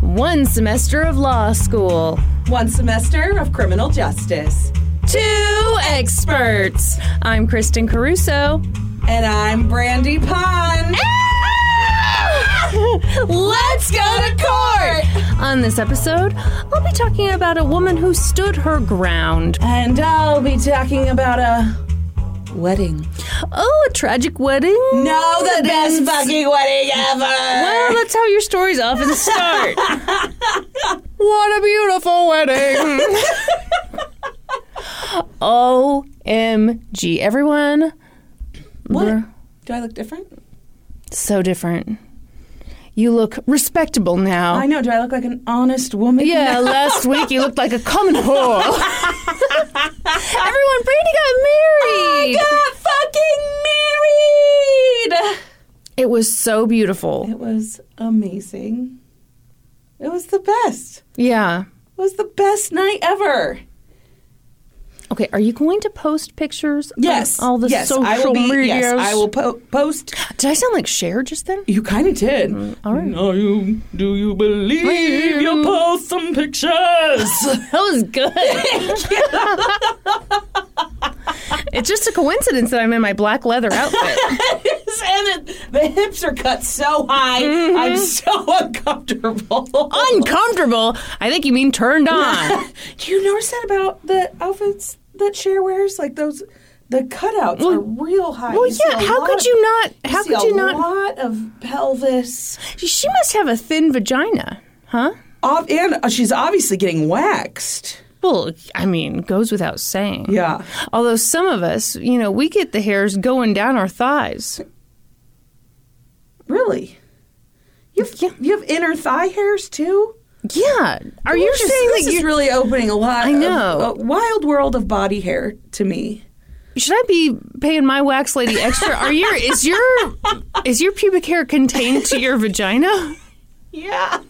One semester of law school. One semester of criminal justice. Two experts. I'm Kristin Caruso. And I'm Brandi Pond. Let's go to court! On this episode, I'll be talking about a woman who stood her ground. And I'll be talking about a wedding. Oh, a tragic wedding? No, the best fucking wedding ever. Well, that's how your stories often start. what a beautiful wedding! OMG. Everyone, what? Do I look different? so different. You look respectable now. I know. Do I look like an honest woman? Yeah, last week you looked like a common whore. Everyone, Brandi got married. I got fucking married. It was so beautiful. It was amazing. It was the best. Yeah. It was the best night ever. Okay, are you going to post pictures? Yes. On all the yes, social I will be, medias. Yes, I will po- post. Did I sound like Cher just then? You kind of did. all right. No, you do you believe you'll post some pictures? That was good. it's just a coincidence that I'm in my black leather outfit. and it, the hips are cut so high. I'm so uncomfortable. Uncomfortable. I think you mean turned on. do you notice that about the outfits that Cher wears? Like those, the cutouts are real high. well, You yeah, how could of- you not- how see could you not- lot of pelvis. she must have a thin vagina, huh? Ob- and uh, she's obviously getting waxed. Well, I mean, goes without saying. Yeah. Although some of us, you know, we get the hairs going down our thighs. Really? You have, you have inner thigh hairs too? Yeah. Are you is- saying this that is you really opening a lot? I know. of, a wild world of body hair to me. should I be paying my wax lady extra? Are your is your is your pubic hair contained to your vagina? Yeah.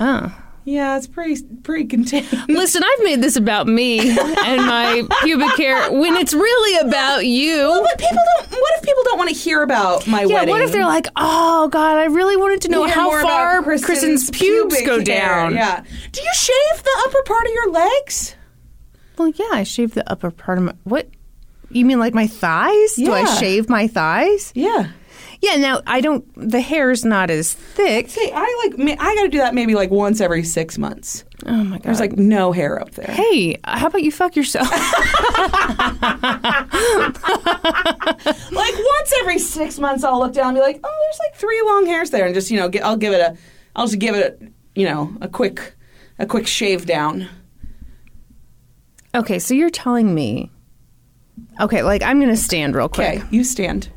Oh. Yeah, it's pretty pretty contained. Listen, I've made this about me and my pubic hair when it's really about you. But people don't. What if people don't want to hear about my Yeah, wedding? what if they're like, oh God, I really wanted to know Hear how more about far Kristin's, pubes pubic go hair. down. Yeah. Do you shave the upper part of your legs? Well, yeah, I shave the upper part of my. What? You mean like my thighs? Yeah. Do I shave my thighs? Yeah. Yeah. Now I don't. The hair's not as thick. See, I like. I got to do that maybe like once every six months. Oh my God. There's like no hair up there. Hey, how about you fuck yourself? Like once every six months, I'll look down and be like, oh, there's like three long hairs there, and just you know, get, I'll give it a, I'll just give it a, you know, a quick, a quick shave down. okay, so you're telling me. Okay, like I'm gonna stand real quick. Okay, you stand.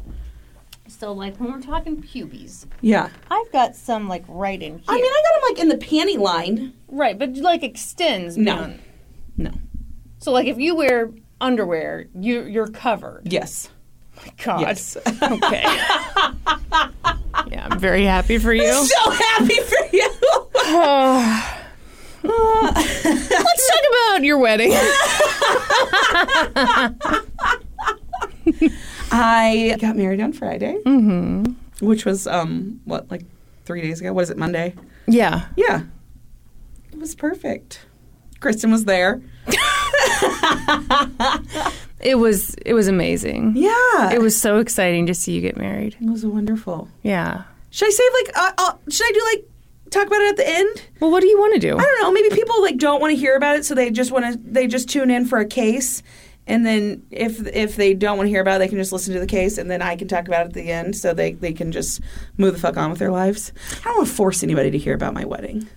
So, like when we're talking pubes, Yeah. I've got some like right in here. I mean, I got them like in the panty line. right, but like extends. No. beyond- No. So, like if you wear underwear, you you're covered. Yes. My god. Yes. Okay. yeah, I'm very happy for you. so happy for you. Let's talk about your wedding. I got married on Friday, mm-hmm. which was um what like three days ago. What is it? Monday. yeah. Yeah. It was perfect. Kristin was there. It was it was amazing. Yeah. It was so exciting to see you get married. It was wonderful. Yeah. Should I save like? Uh, uh, should I do like talk about it at the end? Well, what do you want to do? I don't know. Maybe people like don't want to hear about it, so they just want to. They just tune in for a case, and then if if they don't want to hear about it, they can just listen to the case, and then I can talk about it at the end, so they they can just move the fuck on with their lives. I don't want to force anybody to hear about my wedding.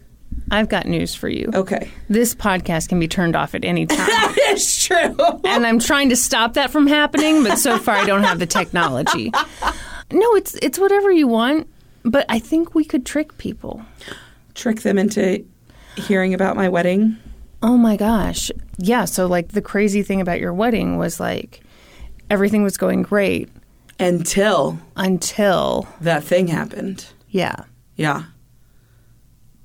I've got news for you. Okay, This podcast can be turned off at any time. that is true. and I'm trying to stop that from happening, but so far I don't have the technology. No, it's it's whatever you want, but I think we could trick people. Trick them into hearing about my wedding. Oh my gosh. Yeah. So, like, the crazy thing about your wedding was like everything was going great Until until, that thing happened. yeah. Yeah.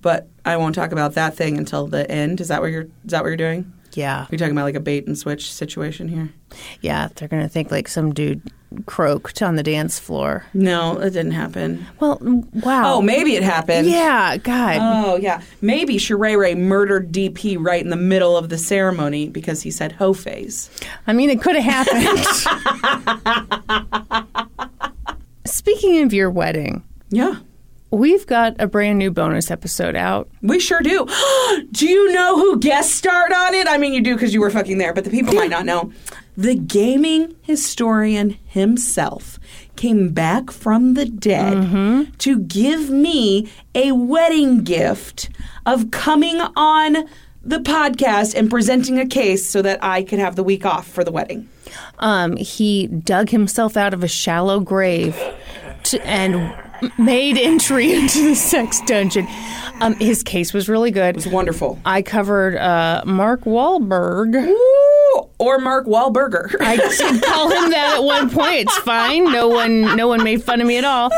But I won't talk about that thing until the end. Is that what you're is that what you're doing? Yeah. Are talking about like a bait and switch situation here? Yeah. They're going to think like some dude croaked on the dance floor. No, it didn't happen. Well, wow. Oh, maybe it happened. Yeah. God. Oh, yeah. Maybe Sherere murdered DP right in the middle of the ceremony because he said ho phase. I mean, it could have happened. Speaking of your wedding, Yeah. we've got a brand new bonus episode out. We sure do. do you know who guest starred on it? I mean, you do because you were fucking there, but the people might not know. The gaming historian himself came back from the dead to give me a wedding gift of coming on the podcast and presenting a case so that I could have the week off for the wedding. Um, he dug himself out of a shallow grave to, and made entry into the sex dungeon. Um, his case was really good. It's wonderful. I covered uh, Mark Wahlberg. Ooh, or Mark Wahlberger. I did call him that at one point. It's fine. No one, no one made fun of me at all.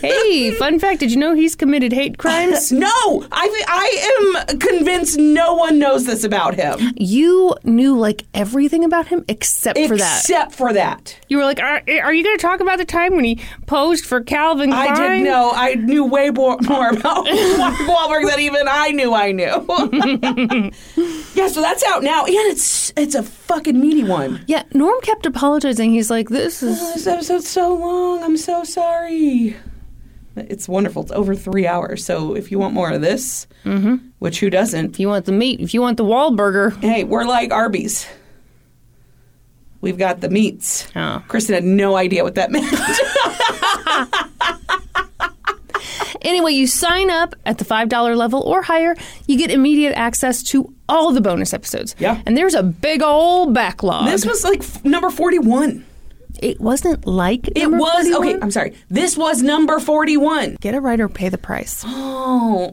Hey, fun fact: Did you know he's committed hate crimes? no, I I am convinced no one knows this about him You knew like everything about him except for that. except for that. You were like, "Are, are you going to talk about the time when he posed for Calvin Klein?" I didn't know. I knew way more, more about Mark Wahlberg than even I knew I knew. yeah, so that's out now, and it's it's a fucking meaty one. Yeah, Norm kept apologizing. He's like, "This oh, is This episode's so long. I'm so sorry. It's wonderful. It's over three hours. So if you want more of this, mm-hmm. which who doesn't? if you want the meat, if you want the Wahlburger." Hey, we're like Arby's. We've got the meats. Oh. Kristin had no idea what that meant. Anyway, you sign up at the $5 level or higher, you get immediate access to all the bonus episodes. Yeah. And there's a big old backlog. this was like f- number 41. it wasn't like It was, 41. okay, I'm sorry. This was number 41. Get it right or pay the price. Oh,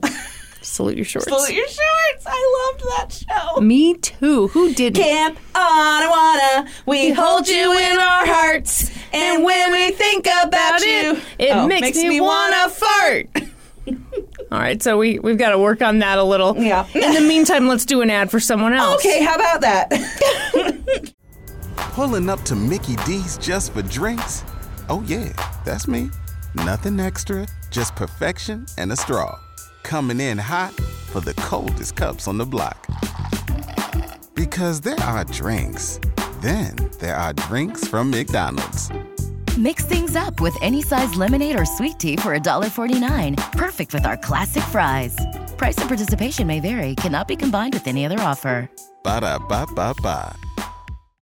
Salute your shorts. salute your shorts. I loved that show. Me too. Who didn't? Camp Anawanna, we hold you in our hearts, and when we think about you, it oh, makes, me, wanna fart. All right, so we we've got to work on that a little. Yeah. In the meantime, let's do an ad for someone else. Okay, how about that? Pulling up to Mickey D's just for drinks? Oh, yeah, that's me. Nothing extra, just perfection and a straw. Coming in hot for the coldest cups on the block. Because there are drinks, then there are drinks from McDonald's. Mix things up with any size lemonade or sweet tea for $1.49. Perfect with our classic fries. Price and participation may vary, cannot be combined with any other offer. Ba da ba ba ba.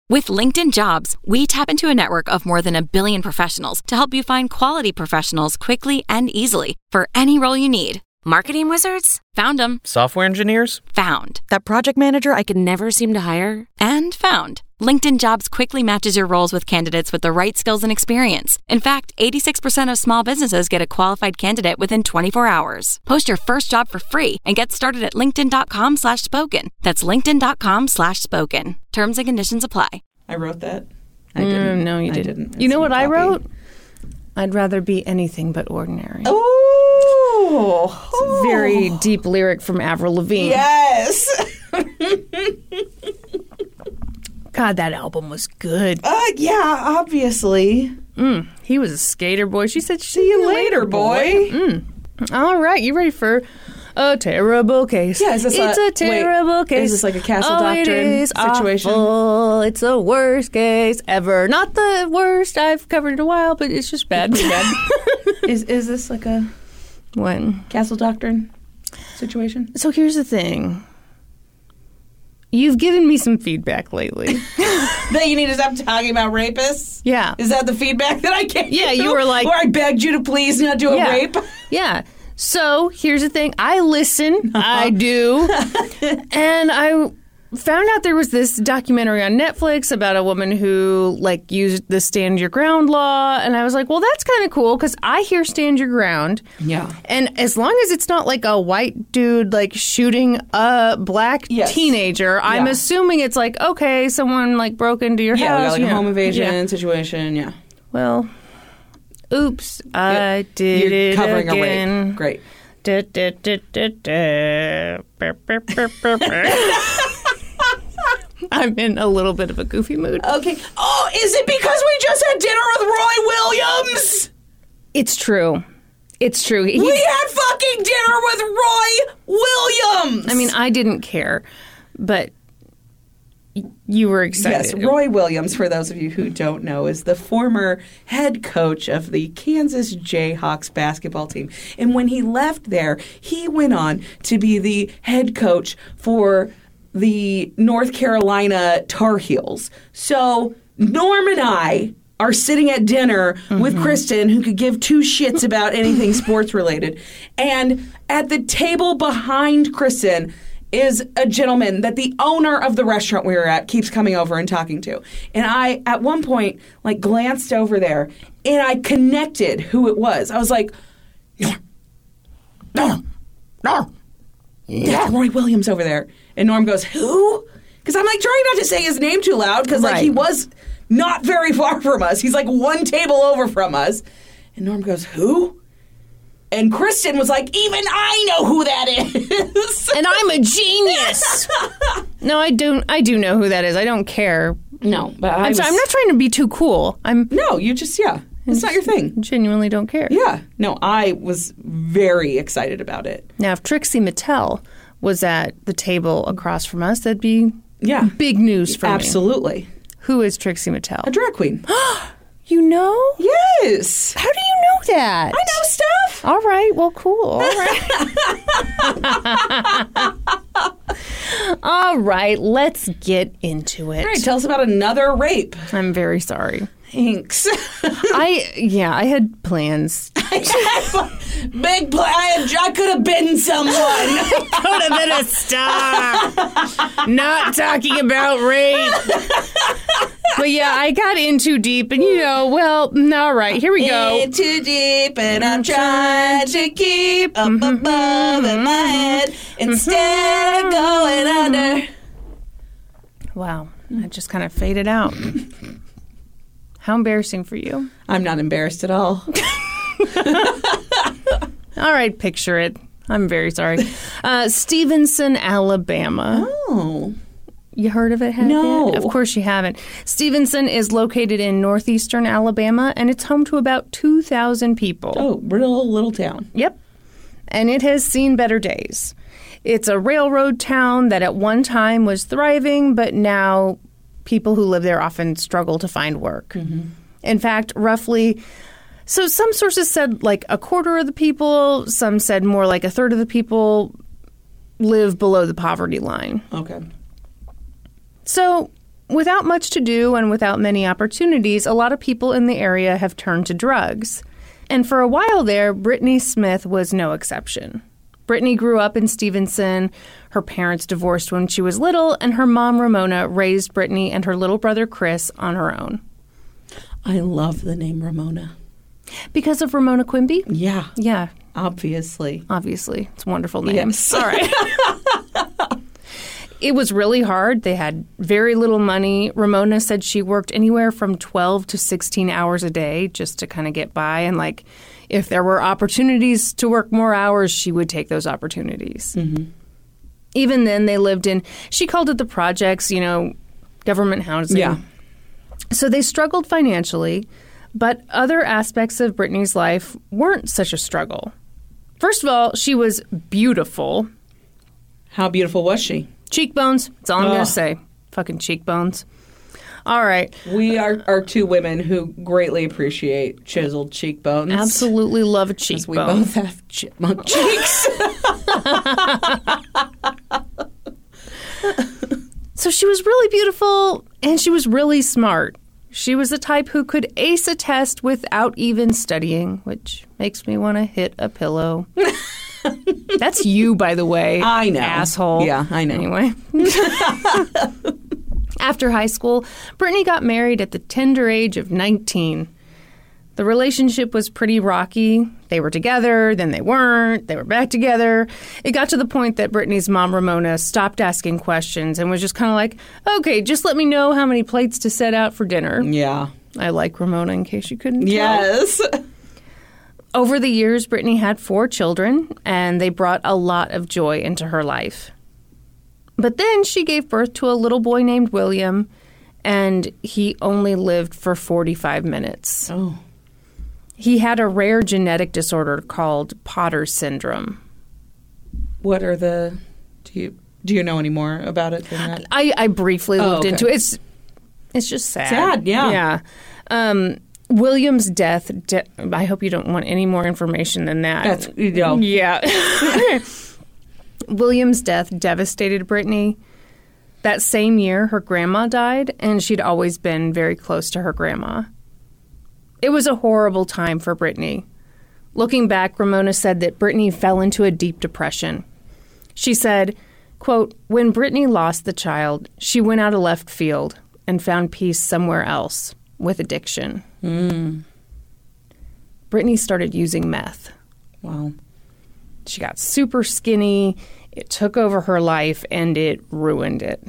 With LinkedIn Jobs, we tap into a network of more than a billion professionals to help you find quality professionals quickly and easily for any role you need. Marketing wizards? Found them. Software engineers? Found. That project manager I could never seem to hire? And found. LinkedIn Jobs quickly matches your roles with candidates with the right skills and experience. In fact, 86% of small businesses get a qualified candidate within 24 hours. Post your first job for free and get started at linkedin.com slash spoken. That's linkedin.com slash spoken. Terms and conditions apply. I wrote that. I Mm, didn't. no, you I didn't. didn't. You know what in I wrote? I'd rather be anything but ordinary. Oh, It's a very deep lyric from Avril Lavigne. yes. God, that album was good. Uh, yeah, obviously. He was a skater boy. She said, "See you later, boy." All right, you ready for a terrible case? Yeah, is this it's a- a, wait, terrible case. is this like a Castle oh, it Doctrine is situation? awful. It's the worst case ever. Not the worst I've covered in a while, but it's just bad. bad. Is is this like a when? Castle Doctrine situation? So here's the thing. You've given me some feedback lately. that you need to stop talking about rapists. Yeah. Is that the feedback that I gave? Yeah, you were like- where I begged you to please not do a yeah. rape. Yeah. So here's the thing. I listen. Uh-huh. I do. and I found out there was this documentary on Netflix about a woman who like used the stand your ground law and I was like, "Well, that's kind of cool cuz I hear stand your ground." Yeah. And as long as it's not like a white dude like shooting a black Yes. teenager, I'm assuming it's like, okay, someone like broke into your Yeah, house, got like you a know. home invasion Yeah. situation. Yeah. Well, oops, I did You're it covering again. a rape. Great. I'm in a little bit of a goofy mood. Okay. Oh, is it because we just had dinner with Roy Williams? It's true. It's true. He- We had fucking dinner with Roy Williams. I mean, I didn't care, but you were excited. Yes, Roy Williams, for those of you who don't know, is the former head coach of the Kansas Jayhawks basketball team. And when he left there, he went on to be the head coach for the North Carolina Tar Heels. So Norm and I are sitting at dinner with mm-hmm. Kristin, who could give two shits about anything sports related. And at the table behind Kristin, is a gentleman that the owner of the restaurant we were at keeps coming over and talking to. And I, at one point, like glanced over there and I connected who it was. I was like, Norm, Norm, Norm, that's Roy Williams over there. And Norm goes, who? Because I'm like trying not to say his name too loud because like he was not very far from us. He's like one table over from us. And Norm goes, who? And Kristin was like, even I know who that is. and I'm a genius. no, I don't. I do know who that is. I don't care. no, but I I'm, sorry, I'm not trying to be too cool. I'm No, you just yeah. It's not your thing. genuinely don't care. Yeah. No, I was very excited about it. Now, if Trixie Mattel was at the table across from us, that'd be Yeah. big news for me. Absolutely. Who is Trixie Mattel? A drag queen. You know? yes. How do you know that? I know stuff. All right. Well, cool. All right. All right. Let's get into it. All right, tell us about another rape. I'm very sorry. Thanks. I yeah, I had plans. Big plan. I could have been someone. Could have been a star. Not talking about rape. But yeah, I got in too deep, and you know, well, mm, all right, here we go. In too deep, and I'm trying to keep up mm-hmm. above in my head mm-hmm. instead of going under. Wow, that just kind of faded out. How embarrassing for you. I'm not embarrassed at all. All right, picture it. I'm very sorry. Uh, Stevenson, Alabama. Oh. You heard of it? have No. you? Of course you haven't. Stevenson is located in northeastern Alabama, and it's home to about 2,000 people. Oh, little little town. Yep. And it has seen better days. It's a railroad town that at one time was thriving, but now people who live there often struggle to find work. In fact, roughly, so some sources said like a quarter of the people, some said more like a third of the people live below the poverty line. Okay. So, without much to do and without many opportunities, a lot of people in the area have turned to drugs. And for a while there, Brittany Smith was no exception. Brittany grew up in Stevenson. Her parents divorced when she was little, and her mom, Ramona, raised Brittany and her little brother, Chris, on her own. I love the name Ramona. Because of Ramona Quimby? Yeah, Yeah, obviously. obviously. It's a wonderful name. Yes. All right. it was really hard. They had very little money. Ramona said she worked anywhere from 12 to 16 hours a day just to kind of get by. And, like, if there were opportunities to work more hours, she would take those opportunities. Mm-hmm. Even then, they lived in, she called it the projects, you know, government housing. Yeah. So they struggled financially, but other aspects of Brittany's life weren't such a struggle. First of all, she was beautiful. How beautiful was she? Cheekbones, that's all I'm going to say. Fucking cheekbones. All right. We are, are two women who greatly appreciate chiseled cheekbones. Absolutely love a 'Cause cheekbone. We both have chipmunk cheeks. So she was really beautiful and she was really smart. She was the type who could ace a test without even studying, which makes me want to hit a pillow. That's you, by the way. I know. Asshole. Yeah, I know. Anyway. After high school, Brittany got married at the tender age of 19. The relationship was pretty rocky. They were together, then they weren't, they were back together. It got to the point that Brittany's mom, Ramona, stopped asking questions and was just kind of like, okay, just let me know how many plates to set out for dinner. Yeah. I like Ramona in case you couldn't tell. Yes. Over the years, Brittany had four children, and they brought a lot of joy into her life. But then she gave birth to a little boy named William, and he only lived for 45 minutes. Oh. He had a rare genetic disorder called Potter syndrome. What are the? Do you do you know any more about it than that? I, I briefly Oh, looked okay. into it. It's it's just sad. Sad, yeah. Yeah. Um, William's death. De- I hope you don't want any more information than that. That's you know. Yeah. William's death devastated Brittany. That same year, her grandma died, and she'd always been very close to her grandma. It was a horrible time for Brittany. Looking back, Ramona said that Brittany fell into a deep depression. She said, quote, When Brittany lost the child, she went out of left field and found peace somewhere else with addiction. Hmm. Brittany started using meth. Wow. She got super skinny. It took over her life and it ruined it.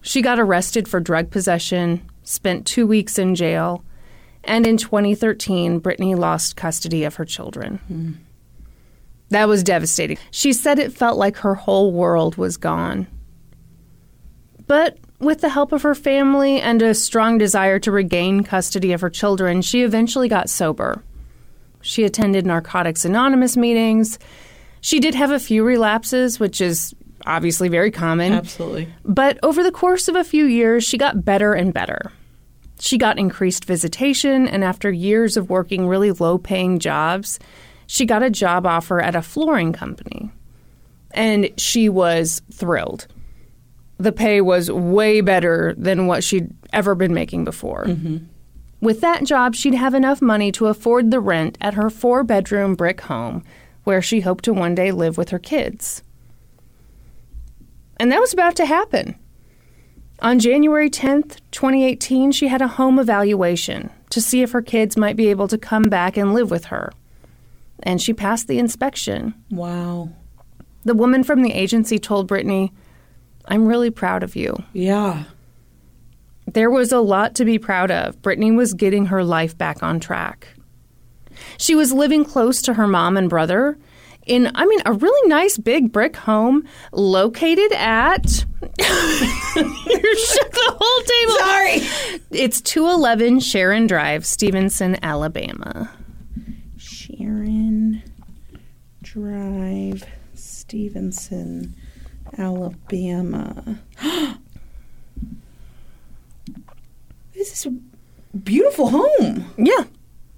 She got arrested for drug possession, spent two weeks in jail, and in 2013, Brittany lost custody of her children. That was devastating. She said it felt like her whole world was gone. But with the help of her family and a strong desire to regain custody of her children, she eventually got sober. She attended Narcotics Anonymous meetings. She did have a few relapses, which is obviously very common. Absolutely. But over the course of a few years, she got better and better. She got increased visitation, and after years of working really low paying jobs, she got a job offer at a flooring company. And she was thrilled. The pay was way better than what she'd ever been making before. Mm-hmm. With that job, she'd have enough money to afford the rent at her four bedroom brick home where she hoped to one day live with her kids. And that was about to happen. On January 10th, 2018, she had a home evaluation to see if her kids might be able to come back and live with her. And she passed the inspection. Wow. The woman from the agency told Brittany, I'm really proud of you. Yeah. There was a lot to be proud of. Brittany was getting her life back on track. She was living close to her mom and brother in, I mean, a really nice big brick home located at. you shook the whole table. Sorry. It's 211 Sharon Drive, Stevenson, Alabama. Sharon Drive, Stevenson, Alabama. this is a beautiful home. Yeah.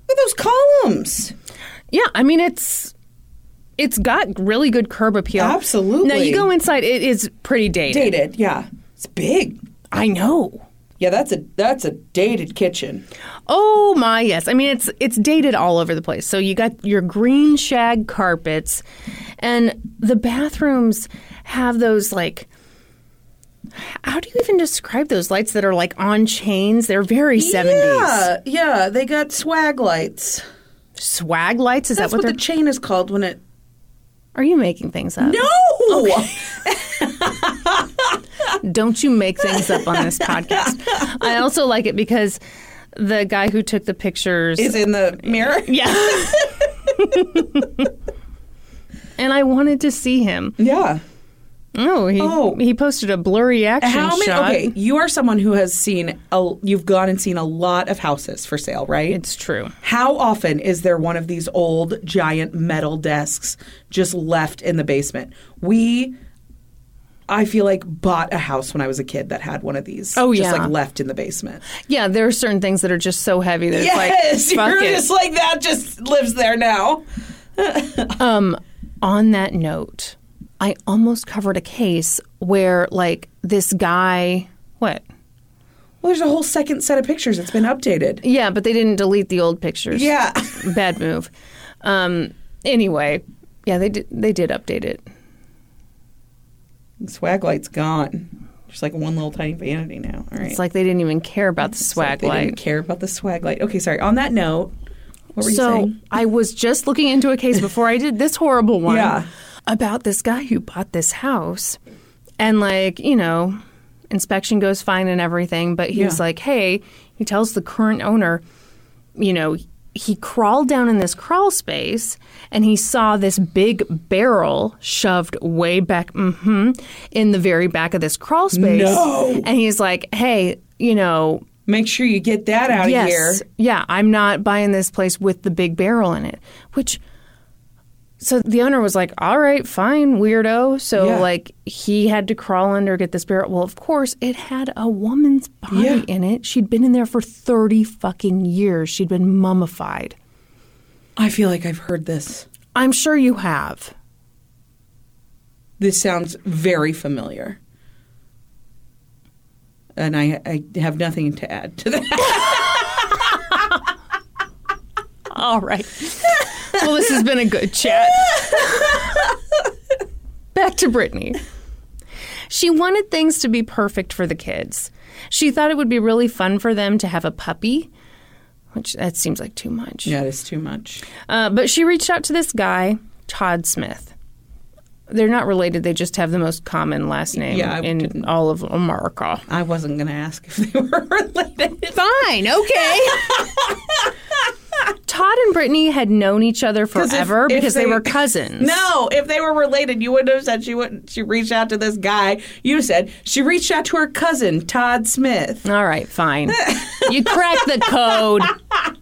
Look at those columns. Yeah, I mean it's it's got really good curb appeal. Absolutely. Now you go inside, it is pretty dated. Dated, yeah. It's big. I know. Yeah, that's a that's a dated kitchen. Oh my yes. I mean it's it's dated all over the place. So you got your green shag carpets and the bathrooms have those like how do you even describe those lights that are like on chains? They're very 70s. Yeah, yeah. They got swag lights. Swag lights? Is That's that what, what the chain is called when it. Are you making things up? No. Don't you make things up on this podcast. I also like it because the guy who took the pictures Is in the mirror. Yeah. and I wanted to see him. Yeah. Oh, he Oh. he posted a blurry action How many? shot. Okay, you are someone who has seen. A, you've gone and seen a lot of houses for sale, right? It's true. How often is there one of these old giant metal desks just left in the basement? We, I feel like, bought a house when I was a kid that had one of these. Oh, just yeah. like left in the basement. Yeah, there are certain things that are just so heavy that yes, it's like fuck you're it. just like that. Just lives there now. um, On that note, I almost covered a case where like this guy what? Well, there's a whole second set of pictures. It's been updated. Yeah, but they didn't delete the old pictures. Yeah. Bad move. Um, anyway, Yeah, they did. They did update it. Swag light's gone. Just like one little tiny vanity now. All right. It's like they didn't even care about the It's like swag they light. didn't care about the swag light. Okay, sorry. On that note, what were you so saying? I was just looking into a case before I did this horrible one Yeah. About this guy who bought this house, and like you know, inspection goes fine and everything, but he was Yeah. like, hey, he tells the current owner, you know. He crawled down in this crawl space and he saw this big barrel shoved way back hmm in the very back of this crawl space. No. And he's like, hey, you know, Make sure you get that out yes, of here. Yeah, I'm not buying this place with the big barrel in it. Which, so the owner was like, all right, fine, weirdo. So, Yeah. like, he had to crawl under, get the spirit. Well, of course, it had a woman's body Yeah. in it. She'd been in there for 30 fucking years. She'd been mummified. I feel like I've heard this. I'm sure you have. This sounds very familiar. And I, I have nothing to add to that. All right. well, this has been a good chat. Back to Brittany. She wanted things to be perfect for the kids. She thought it would be really fun for them to have a puppy, which that seems like too much. yeah, it's too much. Uh, but she reached out to this guy, Todd Smith. They're not related, they just have the most common last name Yeah, in didn't- all of America. I wasn't going to ask if they were related. Fine, okay. Todd and Brittany had known each other 'Cause if- forever if because they, they- were cousins. No, if they were related, you wouldn't have said she wouldn't. She reached out to this guy. You said she reached out to her cousin Todd Smith. All right, fine. you cracked the code.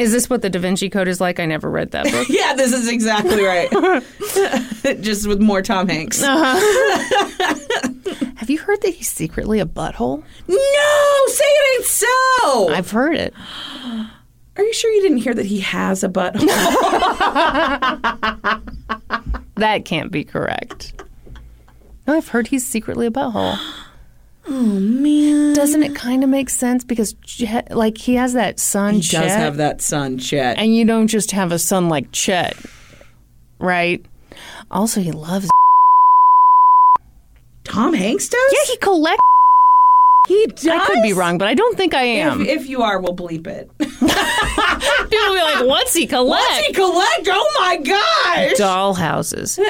Is this what the Da Vinci Code is like? I never read that book. Yeah, this is exactly right. Just with more Tom Hanks. Uh-huh. Have you heard that he's secretly a butthole? No, say it ain't so. I've heard it. Are you sure you didn't hear that he has a butthole? That can't be correct. No, I've heard he's secretly a butthole. oh man, Doesn't it kind of make sense because, Chet, like, he has that son, he Chet, does have that son, Chet. and you don't just have a son like Chet, right? Also, he loves. Tom Hanks does. Yeah, he collects. he does. I could be wrong, but I don't think I am. If, if you are, we'll bleep it. People will be like, "What's he collect?" What's he collect? Oh my gosh! Doll houses.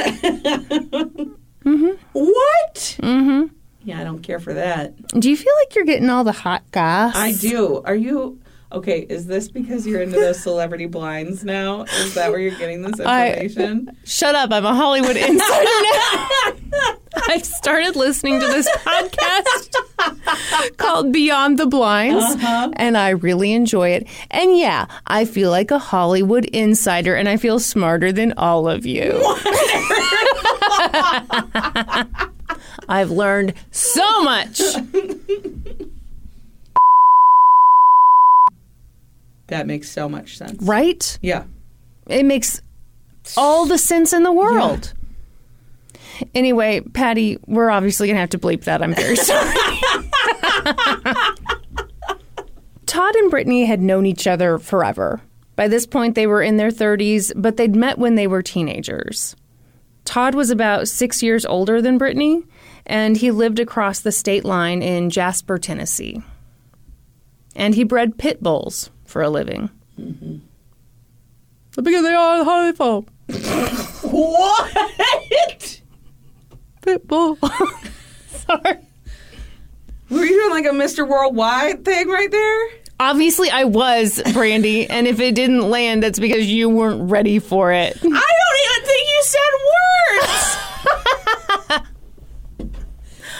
What? Mm-hmm. Yeah, I don't care for that. Do you feel like you're getting all the hot gas? I do. Are you okay? Is this because you're into those celebrity blinds now? Is that where you're getting this I- information? Shut up! I'm a Hollywood insider now. I've started listening to this podcast called Beyond the Blinds, uh-huh. and I really enjoy it. And yeah, I feel like a Hollywood insider, and I feel smarter than all of you. I've learned so much. that makes so much sense. Right? Yeah. It makes all the sense in the world. Anyway, Patty, we're obviously going to have to bleep that. I'm very sorry. Todd and Brittany had known each other forever. By this point, they were in their 30s, but they'd met when they were teenagers. Todd was about six years older than Brittany, and he lived across the state line in Jasper, Tennessee. And he bred pit bulls for a living. The bigger they are, the harder they fall. What? Pit bull. Sorry. Were you doing like a Mr. Worldwide thing right there? Obviously, I was, Brandi, and if it didn't land, that's because you weren't ready for it. I don't even think you said words.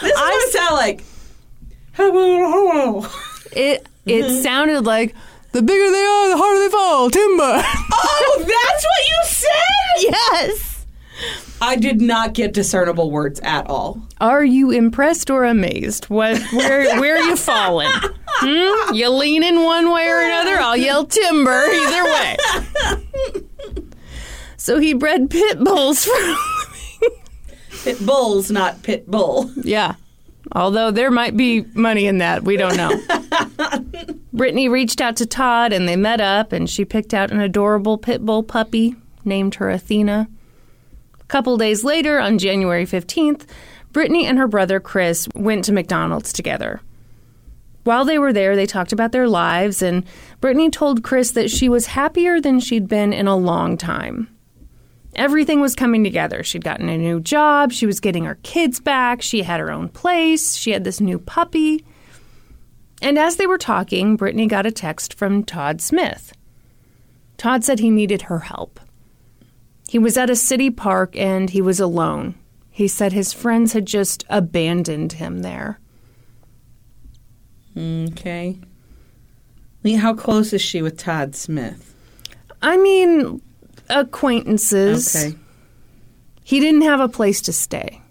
This is what it sounded like. Hello. It it sounded like the bigger they are, the harder they fall. Timber. Oh, that's what you said? yes. I did not get discernible words at all. Are you impressed or amazed? What? Where? Where are you falling? Hmm? You lean in one way or another. I'll yell timber either way. So he bred pit bulls for. Pit bulls, not pit bull. Yeah. Although there might be money in that. We don't know. Brittany reached out to Todd and they met up and she picked out an adorable pit bull puppy named her Athena. A couple days later, on January 15th, Brittany and her brother Chris went to McDonald's together. While they were there, they talked about their lives, and Brittany told Chris that she was happier than she'd been in a long time. Everything was coming together. She'd gotten a new job, she was getting her kids back, she had her own place, she had this new puppy. And as they were talking, Brittany got a text from Todd Smith. Todd said he needed her help. He was at a city park and he was alone. He said his friends had just abandoned him there. Okay. How close is she with Todd Smith? I mean, acquaintances. Okay. He didn't have a place to stay.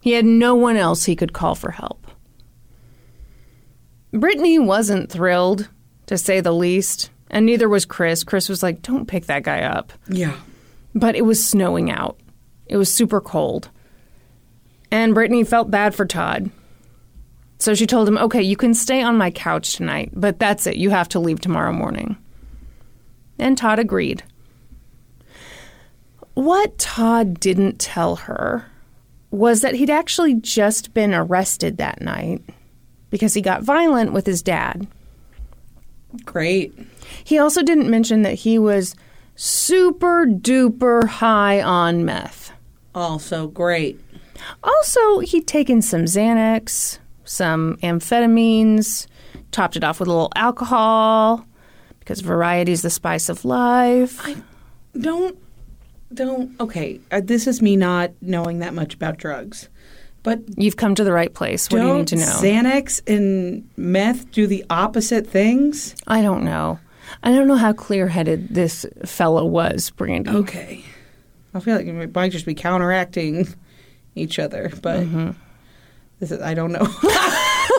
He had no one else he could call for help. Brittany wasn't thrilled, to say the least, and neither was Chris. Chris was like, don't pick that guy up. Yeah. But it was snowing out. It was super cold. And Brittany felt bad for Todd. So she told him, okay, you can stay on my couch tonight, but that's it. You have to leave tomorrow morning. And Todd agreed. What Todd didn't tell her was that he'd actually just been arrested that night because he got violent with his dad. Great. He also didn't mention that he was super duper high on meth. Also great. Also, he'd taken some Xanax, some amphetamines, topped it off with a little alcohol because variety is the spice of life. I don't, don't. Okay, uh, this is me not knowing that much about drugs, but You've come to the right place. What do you need to know? Xanax and meth do the opposite things? I don't know. I don't know how clear headed this fellow was, Brandi. Okay. I feel like it might just be counteracting each other, but Mm-hmm. this is, I don't know.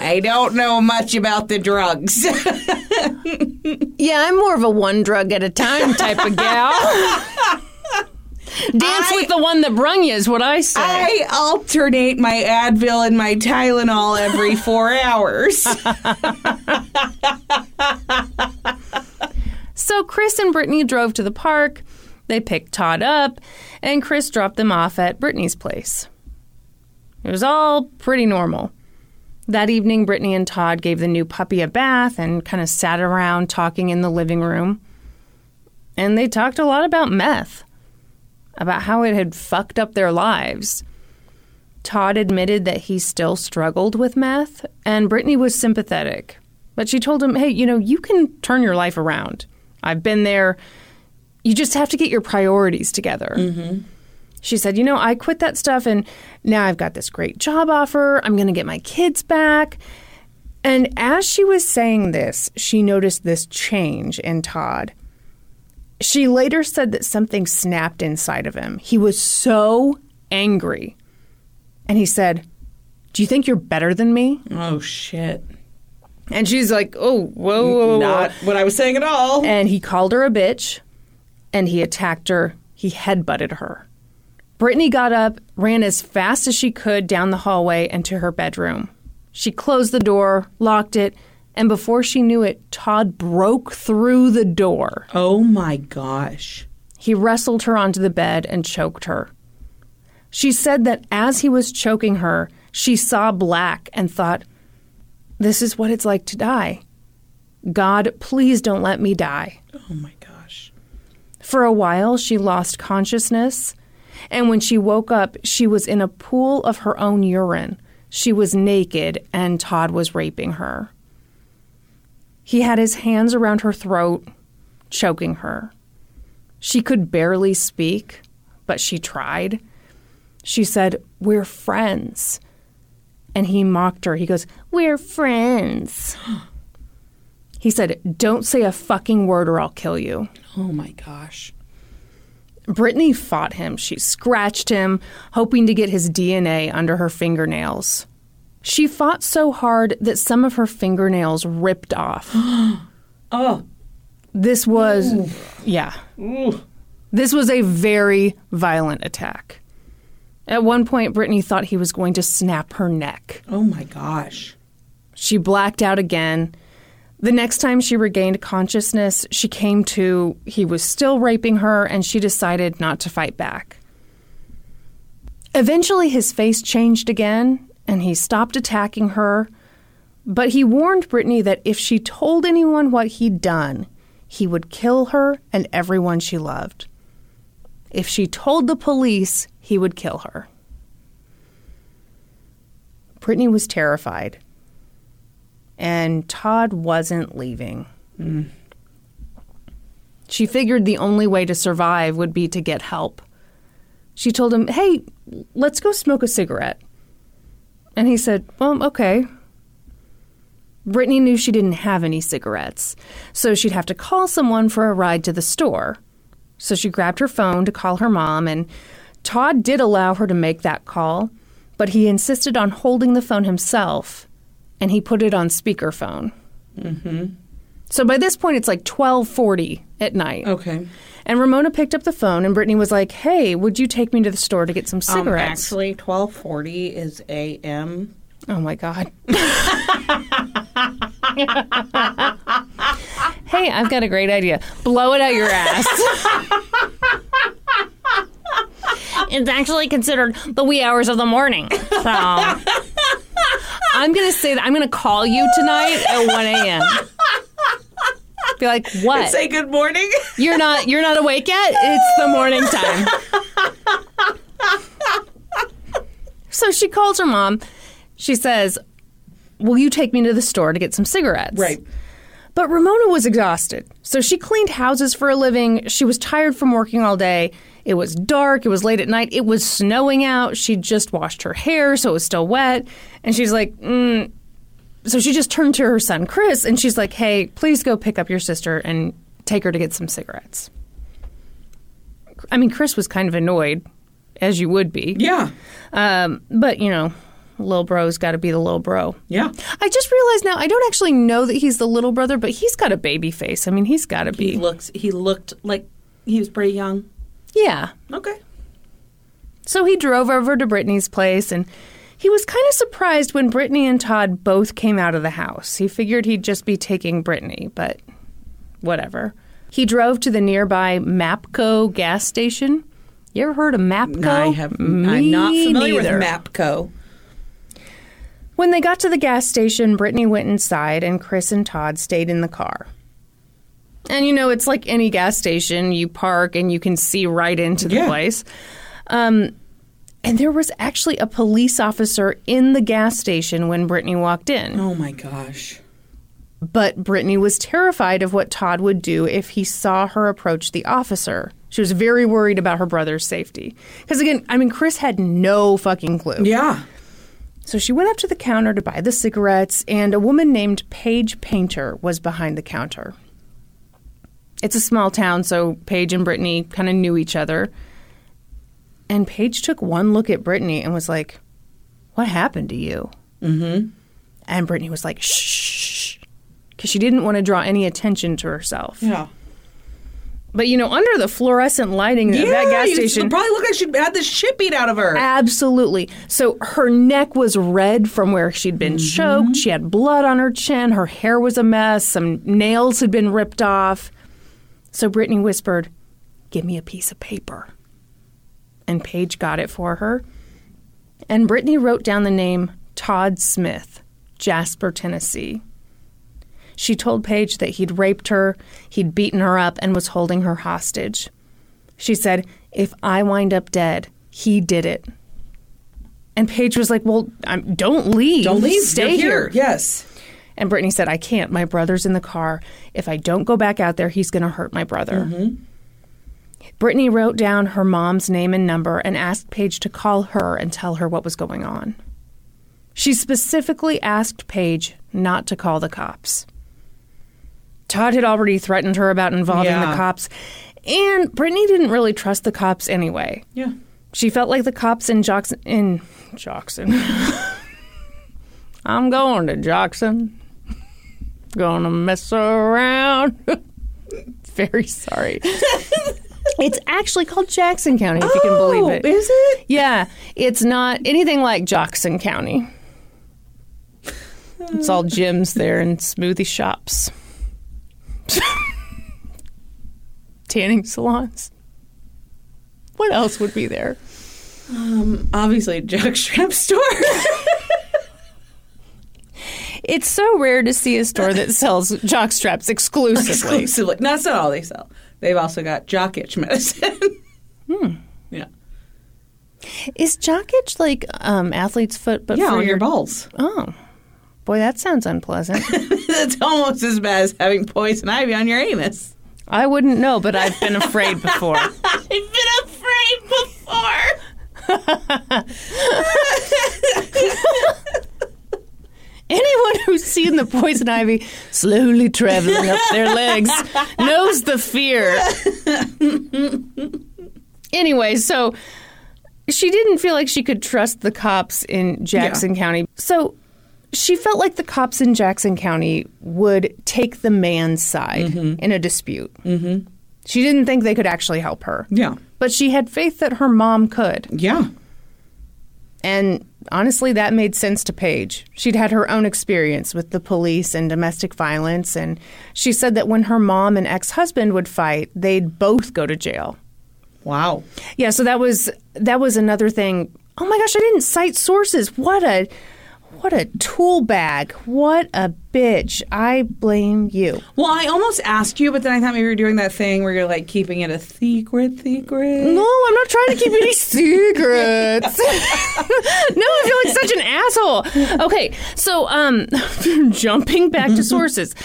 I don't know much about the drugs. Yeah, I'm more of a one drug at a time type of gal. Dance with the one that brung you is what I say. I alternate my Advil and my Tylenol every four hours. So Chris and Brittany drove to the park. They picked Todd up, and Chris dropped them off at Brittany's place. It was all pretty normal. That evening, Brittany and Todd gave the new puppy a bath and kind of sat around talking in the living room. And they talked a lot about meth, about how it had fucked up their lives. Todd admitted that he still struggled with meth, and Brittany was sympathetic. But she told him, hey, you know, you can turn your life around. I've been there. You just have to get your priorities together. Mm-hmm. She said, you know, I quit that stuff and now I've got this great job offer. I'm going to get my kids back. And as she was saying this, she noticed this change in Todd. She later said that something snapped inside of him. He was so angry. And he said, Do you think you're better than me? oh shit! And she's like, Oh, whoa, whoa, whoa. Not what I was saying at all. And he called her a bitch and he attacked her. He headbutted her. Brittany got up, ran as fast as she could down the hallway and to her bedroom. She closed the door, locked it, and before she knew it, Todd broke through the door. Oh my gosh! He wrestled her onto the bed and choked her. She said that as he was choking her, she saw black and thought, This is what it's like to die. God, please don't let me die. Oh my gosh! For a while, she lost consciousness, and when she woke up, she was in a pool of her own urine. She was naked, and Todd was raping her. He had his hands around her throat, choking her. She could barely speak, but she tried. She said, We're friends. And he mocked her. He goes, We're friends. He said, Don't say a fucking word or I'll kill you. Oh my gosh! Brittany fought him. She scratched him, hoping to get his DNA under her fingernails. She fought so hard that some of her fingernails ripped off. Oh, This was, yeah. This was a very violent attack. At one point, Brittany thought he was going to snap her neck. oh my gosh! She blacked out again. The next time she regained consciousness, she came to he was still raping her and she decided not to fight back. Eventually, his face changed again and he stopped attacking her, but he warned Brittany that if she told anyone what he'd done, he would kill her and everyone she loved. If she told the police, he would kill her. Brittany was terrified, and Todd wasn't leaving. Mm. She figured the only way to survive would be to get help. She told him, Hey, let's go smoke a cigarette. And he said, Well, okay. Brittany knew she didn't have any cigarettes, so she'd have to call someone for a ride to the store. So she grabbed her phone to call her mom, and Todd did allow her to make that call, but he insisted on holding the phone himself, and he put it on speakerphone. Mm-hmm. So by this point, it's like twelve forty at night. Okay. And Ramona picked up the phone, and Brittany was like, "Hey, would you take me to the store to get some Um, cigarettes?" actually, twelve forty is a.m. Oh my God. hey, I've got a great idea. Blow it out your ass. it's actually considered the wee hours of the morning. So I'm going to say that I'm going to call you tonight at 1 a.m. Be like, what? Say good morning. You're not you're not awake yet? It's the morning time. so she calls her mom. She says, Will you take me to the store to get some cigarettes? Right. But Ramona was exhausted. So she cleaned houses for a living. She was tired from working all day. It was dark. It was late at night. It was snowing out. She just washed her hair, so it was still wet. And she's like, mm. So she just turned to her son, Chris, and she's like, hey, please go pick up your sister and take her to get some cigarettes. I mean, Chris was kind of annoyed, as you would be. Yeah. Um, but, you know, little bro's got to be the little bro. Yeah. I just realized now I don't actually know that he's the little brother, but he's got a baby face. I mean, he's got to He be. looks. He looked like he was pretty young. Yeah. Okay. So he drove over to Brittany's place and he was kind of surprised when Brittany and Todd both came out of the house. He figured he'd just be taking Brittany, but whatever. He drove to the nearby Mapco gas station. You ever heard of Mapco? I have. Me I'm not familiar neither. with Mapco. When they got to the gas station, Brittany went inside and Chris and Todd stayed in the car. And you know, it's like any gas station. You park and you can see right into the Yeah. place. Um, and there was actually a police officer in the gas station when Brittany walked in. Oh my gosh. But Brittany was terrified of what Todd would do if he saw her approach the officer. She was very worried about her brother's safety. Because again, I mean, Chris had no fucking clue. Yeah. So she went up to the counter to buy the cigarettes, and a woman named Paige Painter was behind the counter. It's a small town, so Paige and Brittany kind of knew each other. And Paige took one look at Brittany and was like, What happened to you? Mm-hmm. And Brittany was like, Shh, because she didn't want to draw any attention to herself. Yeah. But you know, under the fluorescent lighting of that gas station, probably looked like she had the shit beat out of her. Absolutely. So her neck was red from where she'd been choked. She had blood on her chin. Her hair was a mess. Some nails had been ripped off. So Brittany whispered, Give me a piece of paper. And Paige got it for her. And Brittany wrote down the name Todd Smith, Jasper, Tennessee. She told Paige that he'd raped her, he'd beaten her up, and was holding her hostage. She said, If I wind up dead, he did it. And Paige was like, Well, I'm, don't leave. Don't leave. Stay You're here. Yes. And Brittany said, I can't. My brother's in the car. If I don't go back out there, he's going to hurt my brother. Mm-hmm. Brittany wrote down her mom's name and number and asked Paige to call her and tell her what was going on. She specifically asked Paige not to call the cops. Todd had already threatened her about involving Yeah. the cops, and Brittany didn't really trust the cops anyway. Yeah. She felt like the cops in Jackson in Jackson. I'm going to Jackson. Gonna mess around. Very sorry. it's actually called Jackson County, if you can believe it. Oh, Is it? Yeah, it's not anything like Jackson County. It's all gyms there and smoothie shops. Tanning salons. What else would be there? Um, Obviously, a jockstrap store. It's so rare to see a store that sells jock straps exclusively. Exclusively. No, that's not all they sell. They've also got jock itch medicine. Hmm. Yeah. Is jock itch like um, athlete's foot, but Yeah, for on your balls. Oh, boy, that sounds unpleasant. It's almost as bad as having poison ivy on your anus. I wouldn't know, but I've been afraid before. I've been afraid before. Anyone who's seen the poison ivy slowly traveling up their legs knows the fear. anyway, so she didn't feel like she could trust the cops in Jackson County. So she felt like the cops in Jackson County would take the man's side in a dispute. Mm-hmm. She didn't think they could actually help her. Yeah. But she had faith that her mom could. Yeah. And honestly, that made sense to Paige. She'd had her own experience with the police and domestic violence, and she said that when her mom and ex husband would fight, they'd both go to jail. Wow. Yeah, so that was that was another thing. Oh my gosh, I didn't cite sources. What a what a tool bag. What a bitch. I blame you. Well, I almost asked you, but then I thought maybe you were doing that thing where you're like keeping it a secret, secret. No, I'm not trying to keep any secrets. no, I feel like such an asshole. Okay, so um, jumping back to sources.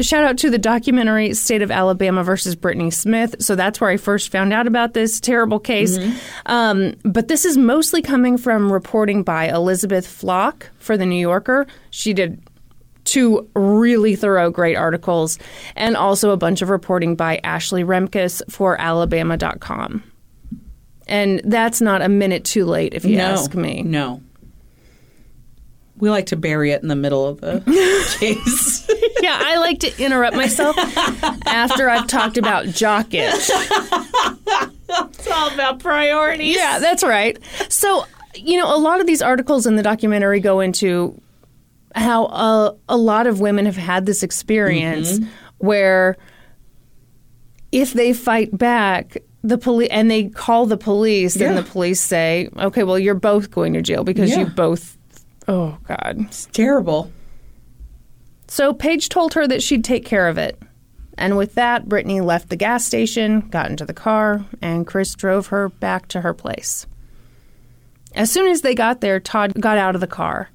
Shout out to the documentary "State of Alabama versus Brittany Smith." So that's where I first found out about this terrible case. Um, but this is mostly coming from reporting by Elizabeth Flock for the New Yorker. She did two really thorough, great articles, and also a bunch of reporting by Ashley Remkus for Alabama.com. And that's not a minute too late, if you no, ask me. No. We like to bury it in the middle of the case. Yeah, I like to interrupt myself after I've talked about jock itch. it's all about priorities. Yeah, that's right. So, you know, a lot of these articles in the documentary go into how a, a lot of women have had this experience mm-hmm. where if they fight back, the police and they call the police, then Yeah. the police say, "Okay, well, you're both going to jail because Yeah. you both." Oh God! It's terrible. So Paige told her that she'd take care of it. And with that, Brittany left the gas station, got into the car, and Chris drove her back to her place. As soon as they got there, Todd got out of the car.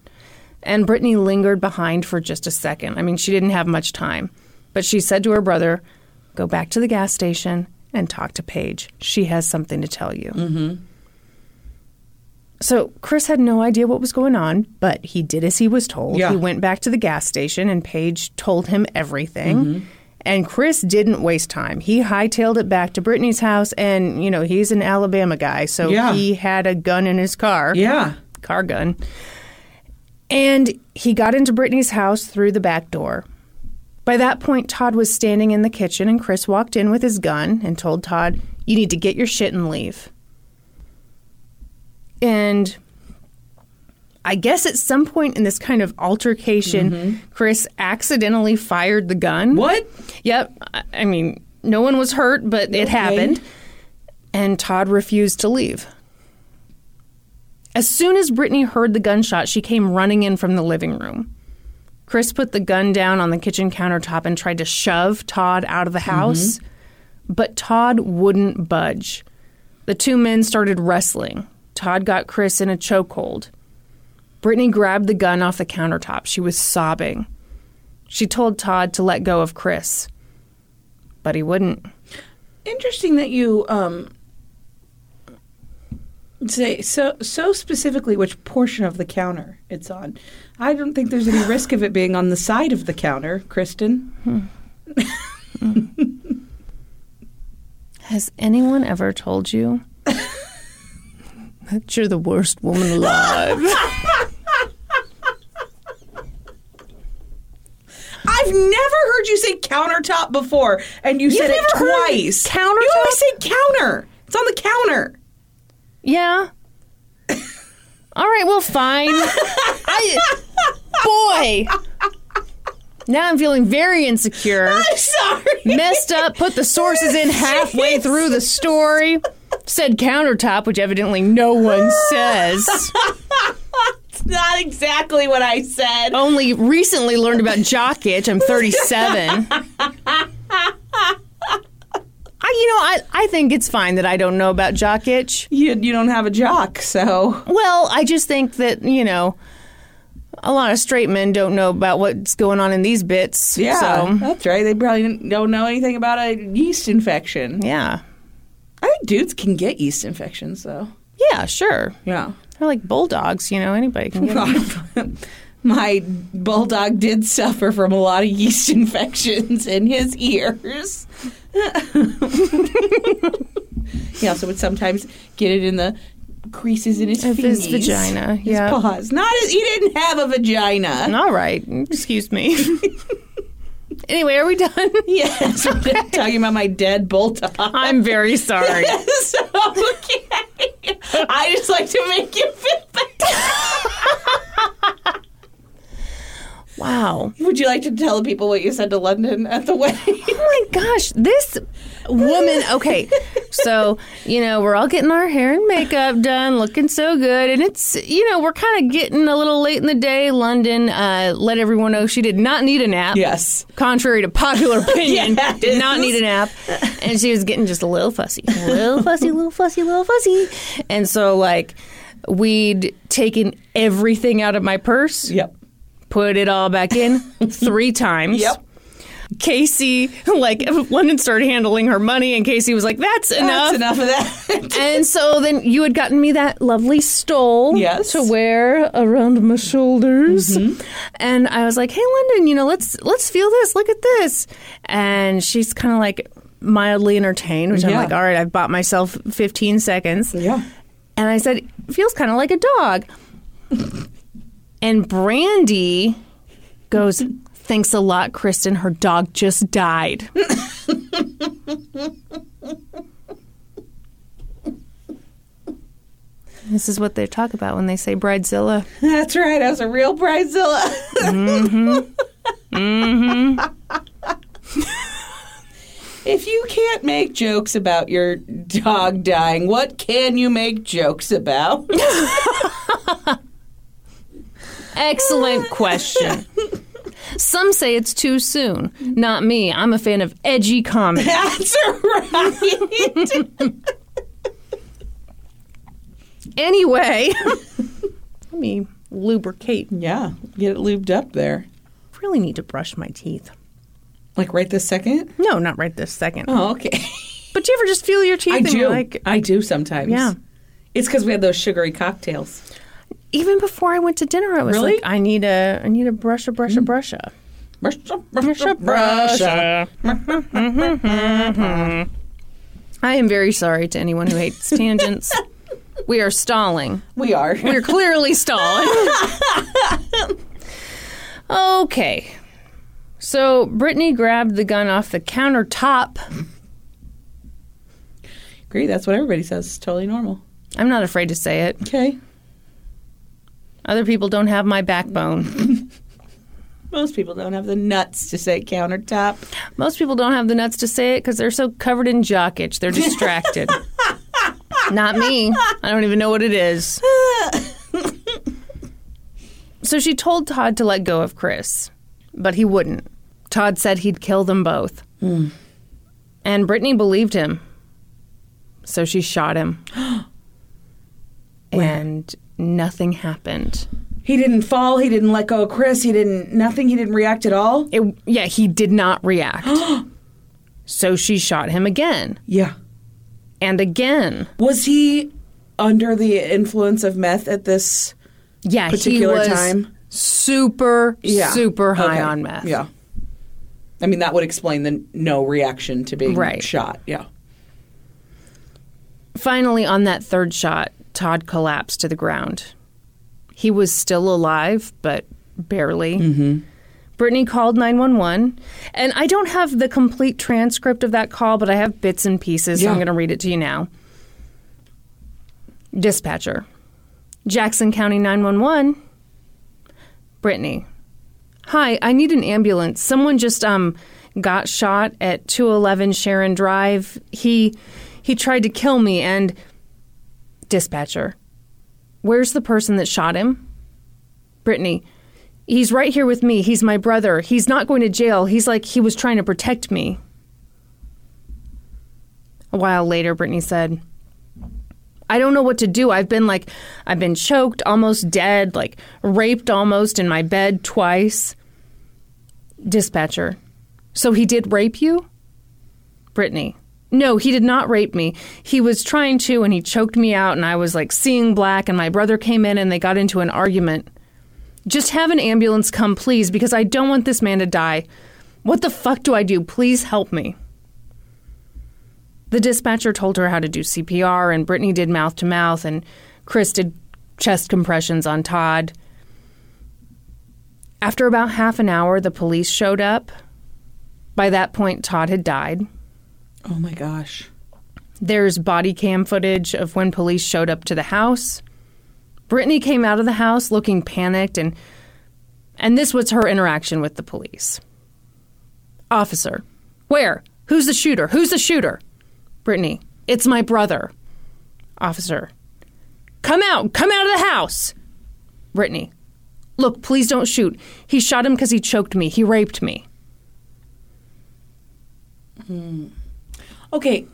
And Brittany lingered behind for just a second. I mean, she didn't have much time. But she said to her brother, Go back to the gas station and talk to Paige. She has something to tell you. Mm-hmm. So Chris had no idea what was going on, but he did as he was told. Yeah. He went back to the gas station and Paige told him everything. And Chris didn't waste time. He hightailed it back to Brittany's house and, you know, he's an Alabama guy, so Yeah. he had a gun in his car. Yeah. Car gun. And he got into Brittany's house through the back door. By that point, Todd was standing in the kitchen, and Chris walked in with his gun and told Todd, You need to get your shit and leave. And I guess at some point in this kind of altercation, mm-hmm. Chris accidentally fired the gun. What? Yep. I- I mean, no one was hurt, but it happened. And Todd refused to leave. As soon as Brittany heard the gunshot, she came running in from the living room. Chris put the gun down on the kitchen countertop and tried to shove Todd out of the house, but Todd wouldn't budge. The two men started wrestling. Todd got Chris in a chokehold. Brittany grabbed the gun off the countertop. She was sobbing. She told Todd to let go of Chris, but he wouldn't. Interesting that you um, say so so specifically which portion of the counter it's on. I don't think there's any risk of it being on the side of the counter, Kristin. Hmm. Has anyone ever told you that you're the worst woman alive? I've never heard you say countertop before, and you said it twice. countertop? You always say counter. It's on the counter. Yeah. All right, well, fine. I, boy, Now I'm feeling very insecure. I'm sorry. Messed up, put the sources in halfway through the story. Said countertop, which evidently no one says. It's not exactly what I said. Only recently learned about jock itch. I'm 37. You know, I, I think it's fine that I don't know about jock itch. You you don't have a jock, so Well, I just think that, you know, a lot of straight men don't know about what's going on in these bits. yeah, So, that's right. They probably don't know anything about a yeast infection. yeah. I think dudes can get yeast infections, though. Yeah, sure. Yeah. They're like bulldogs, you know, anybody can get them. My bulldog did suffer from a lot of yeast infections in his ears. He also would sometimes get it in the creases in his Of his vagina, His yeah. paws. Not his, he didn't have a vagina. All right. Excuse me. anyway, are we done? Yes, talking about my dead bulldog. I'm very sorry. so, okay. I just like to make you feel better. Wow. Would you like to tell the people what you said to London at the wedding? Oh my gosh, this woman. Okay, so you know we're all getting our hair and makeup done, looking so good, and it's you know we're kind of getting a little late in the day. London uh, let everyone know she did not need a nap. yes. Contrary to popular opinion, Yes. did not need a nap, and she was getting just a little fussy, a little fussy, little fussy, little fussy, and so like we'd taken everything out of my purse, Yep. Put it all back in three times. Yep. Casey, like London started handling her money, and Casey was like, "That's enough." That's enough of that. And so then you had gotten me that lovely stole Yes. to wear around my shoulders, mm-hmm. and I was like, "Hey, London, you know, let's let's feel this. Look at this." And she's kind of like mildly entertained, which I'm like, "All right, I've bought myself 15 seconds." yeah. And I said, feels kind of like a dog. and Brandi goes, thanks a lot, Kristin. Her dog just died. this is what they talk about when they say bridezilla. That's right. I was a real bridezilla. Mm-hmm. mm-hmm. if you can't make jokes about your dog dying, what can you make jokes about? Excellent question. Some say it's too soon. Not me. I'm a fan of edgy comedy. That's right. Anyway, let me lubricate. yeah. Get it lubed up there. Really need to brush my teeth. Like right this second? No, not right this second. Oh, okay. But do you ever just feel your teeth I and do. you're like, I do sometimes. Yeah. It's because we had those sugary cocktails. Even before I went to dinner, I was Really? like, I need a, I need a brush, a brush, a mm-hmm. brush. a. Brush, a brush, brush, brush. Mm-hmm. I am very sorry to anyone who hates tangents. We are stalling. We are. We're clearly stalling. okay. So Brittany grabbed the gun off the countertop. Great. That's what everybody says. It's totally normal. I'm not afraid to say it. Okay. Other people don't have my backbone. Most people don't have the nuts to say countertop. Most people don't have the nuts to say it because they're so covered in jock itch. They're distracted. Not me. I don't even know what it is. so she told Todd to let go of Chris, but he wouldn't. Todd said he'd kill them both. Hmm. And Brittany believed him. So she shot him. and nothing happened. He didn't fall. He didn't let go of Chris. He didn't, nothing. He didn't react at all. It, yeah, he did not react. so she shot him again Yeah. and again. Was he under the influence of meth at this Yeah, particular time? super, Yeah. super high Okay. on meth. Yeah. I mean, that would explain the no reaction to being Right. shot. Yeah. Finally, on that third shot, Todd collapsed to the ground. He was still alive, but barely. Mm-hmm. Brittany called 911, and I don't have the complete transcript of that call, but I have bits and pieces, so I'm going to read it to you now. Dispatcher, Jackson County 911. Brittany, Hi, I need an ambulance. Someone just um got shot at 211 Sharon Drive. He he tried to kill me and dispatcher. Where's the person that shot him? Brittany. He's right here with me. He's my brother. He's not going to jail. He's like he was trying to protect me. A while later, Brittany said, I don't know what to do. I've been like, I've been choked, almost dead, like raped almost in my bed twice. Dispatcher. So he did rape you? Brittany. No, he did not rape me. He was trying to, and he choked me out, and I was like seeing black, and my brother came in, and they got into an argument. Just have an ambulance come, please, because I don't want this man to die. What the fuck do I do? Please help me. The dispatcher told her how to do CPR, and Brittany did mouth to mouth, and Chris did chest compressions on Todd. After about half an hour, the police showed up. By that point, Todd had died. Oh my gosh. There's body cam footage of when police showed up to the house. Brittany came out of the house looking panicked, and and this was her interaction with the police. Officer, where? Who's the shooter? Who's the shooter? Brittany, it's my brother. Officer, come out! Come out of the house! Brittany, look, please don't shoot. He shot him because he choked me. He raped me. Hmm. Okay.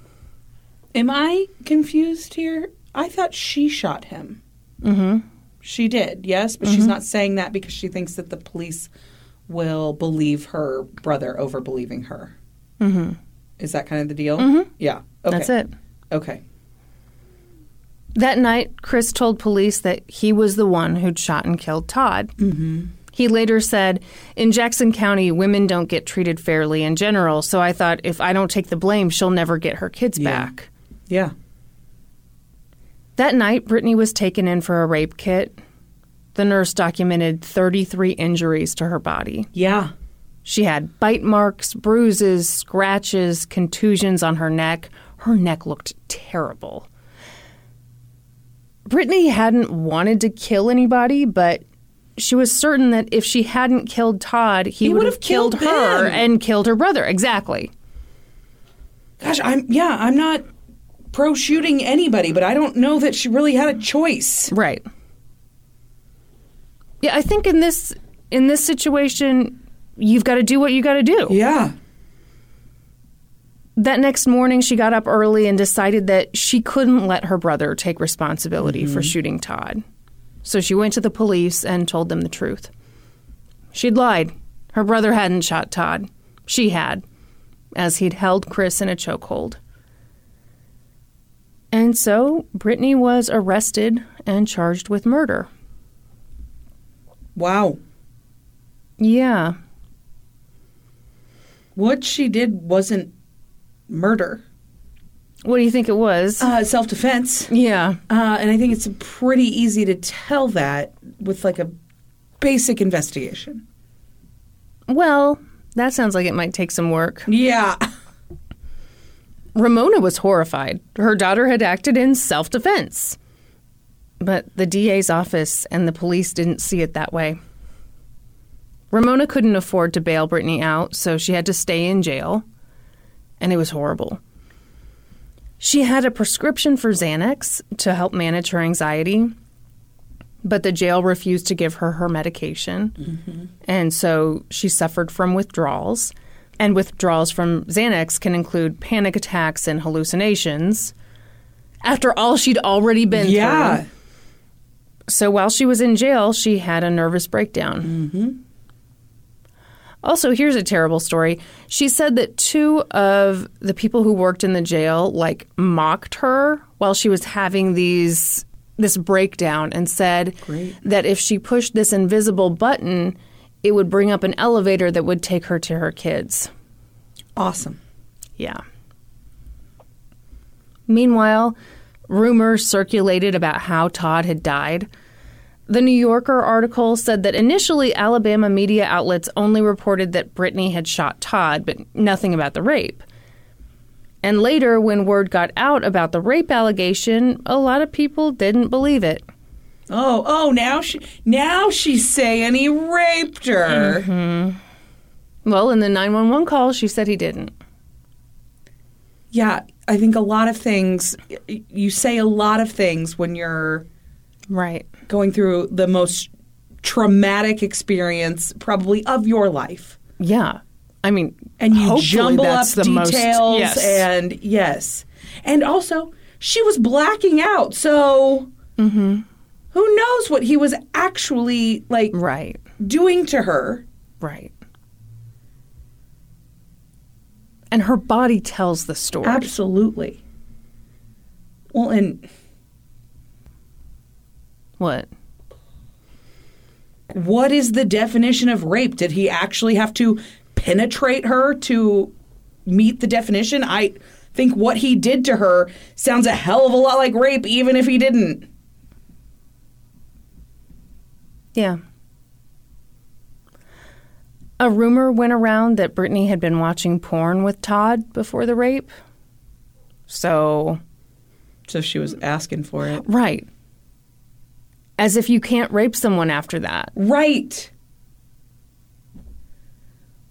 Am I confused here? I thought she shot him. Mm-hmm. She did, yes, but she's not saying that because she thinks that the police will believe her brother over believing her. Mm-hmm. Is that kind of the deal? Mm-hmm. Yeah. Okay. That's it. Okay. That night, Chris told police that he was the one who'd shot and killed Todd. Mm-hmm. He later said, In Jackson County, women don't get treated fairly in general, so I thought if I don't take the blame, she'll never get her kids Yeah. back. Yeah. That night, Brittany was taken in for a rape kit. The nurse documented 33 injuries to her body. Yeah. She had bite marks, bruises, scratches, contusions on her neck. Her neck looked terrible. Brittany hadn't wanted to kill anybody, but she was certain that if she hadn't killed Todd, he, He would have killed, killed her and killed her brother. Exactly. Gosh, I'm yeah, I'm not pro shooting anybody, but I don't know that she really had a choice. Right. Yeah, I think in this in this situation, you've got to do what you got to do. Yeah. That next morning, she got up early and decided that she couldn't let her brother take responsibility for mm-hmm. shooting Todd. So she went to the police and told them the truth. She'd lied. Her brother hadn't shot Todd. She had, as he'd held Chris in a chokehold. And so Brittany was arrested and charged with murder. Wow. Yeah. What she did wasn't murder. What do you think it was? Uh, self defense. yeah. Uh, and I think it's pretty easy to tell that with like a basic investigation. Well, that sounds like it might take some work. Yeah. Ramona was horrified. Her daughter had acted in self defense. But the DA's office and the police didn't see it that way. Ramona couldn't afford to bail Brittany out, so she had to stay in jail. And it was horrible. She had a prescription for Xanax to help manage her anxiety, but the jail refused to give her her medication. And so she suffered from withdrawals. And withdrawals from Xanax can include panic attacks and hallucinations. After all she'd already been Yeah. through. So while she was in jail, she had a nervous breakdown. Mm-hmm. Also, here's a terrible story. She said that two of the people who worked in the jail like mocked her while she was having these this breakdown and said that if she pushed this invisible button, it would bring up an elevator that would take her to her kids. Awesome. Yeah. Meanwhile, rumors circulated about how Todd had died. The New Yorker article said that initially Alabama media outlets only reported that Brittany had shot Todd, but nothing about the rape. And later, when word got out about the rape allegation, a lot of people didn't believe it. Oh, oh, now she now she's saying he raped her. Mm-hmm. Well, in the 911 call, she said he didn't. Yeah, I think a lot of things you say a lot of things when you're Right. going through the most traumatic experience probably of your life. Yeah. I mean, And you jumble up the most- details yes. and yes. And also, she was blacking out, so Mm-hmm. who knows what he was actually like right. doing to her. Right. And her body tells the story. Absolutely. Well, and What? what is the definition of rape? Did he actually have to penetrate her to meet the definition? I think what he did to her sounds a hell of a lot like rape, even if he didn't. Yeah. A rumor went around that Brittany had been watching porn with Todd before the rape. So, So she was asking for it. right. As if you can't rape someone after that. Right.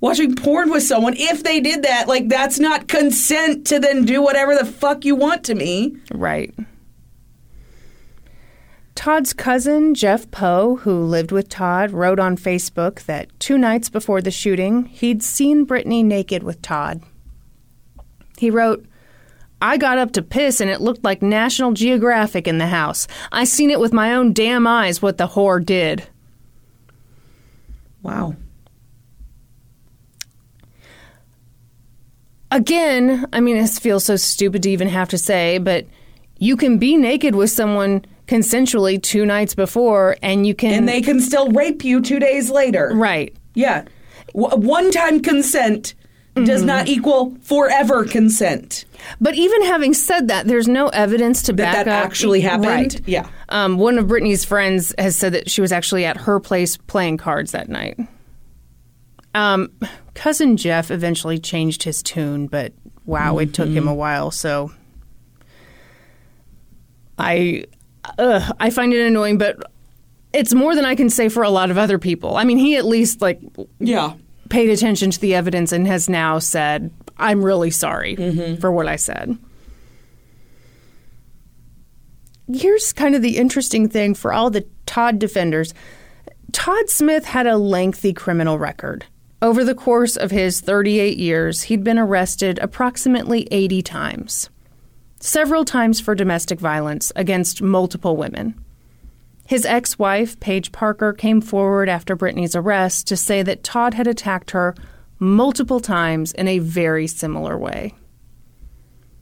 Watching porn with someone, if they did that, like that's not consent to then do whatever the fuck you want to me. Right. Todd's cousin, Jeff Poe, who lived with Todd, wrote on Facebook that two nights before the shooting, he'd seen Brittany naked with Todd. He wrote, I got up to piss and it looked like National Geographic in the house. I seen it with my own damn eyes what the whore did. Wow. Again, I mean, this feels so stupid to even have to say, but you can be naked with someone consensually two nights before and you can. And they can still rape you two days later. Right. Yeah. W- one time consent does Mm-hmm. not equal forever consent. But even having said that, there's no evidence to That back that up actually happened? Right. Yeah. Um, one of Brittany's friends has said that she was actually at her place playing cards that night. Um, cousin Jeff eventually changed his tune, but wow, it took Mm-hmm. him a while. So I, ugh, I find it annoying, but it's more than I can say for a lot of other people. I mean, he at least like Yeah. Paid attention to the evidence and has now said, I'm really sorry mm-hmm. for what I said. Here's kind of the interesting thing for all the Todd defenders Todd Smith had a lengthy criminal record. Over the course of his 38 years, he'd been arrested approximately 80 times, several times for domestic violence against multiple women. His ex wife, Paige Parker, came forward after Brittany's arrest to say that Todd had attacked her multiple times in a very similar way.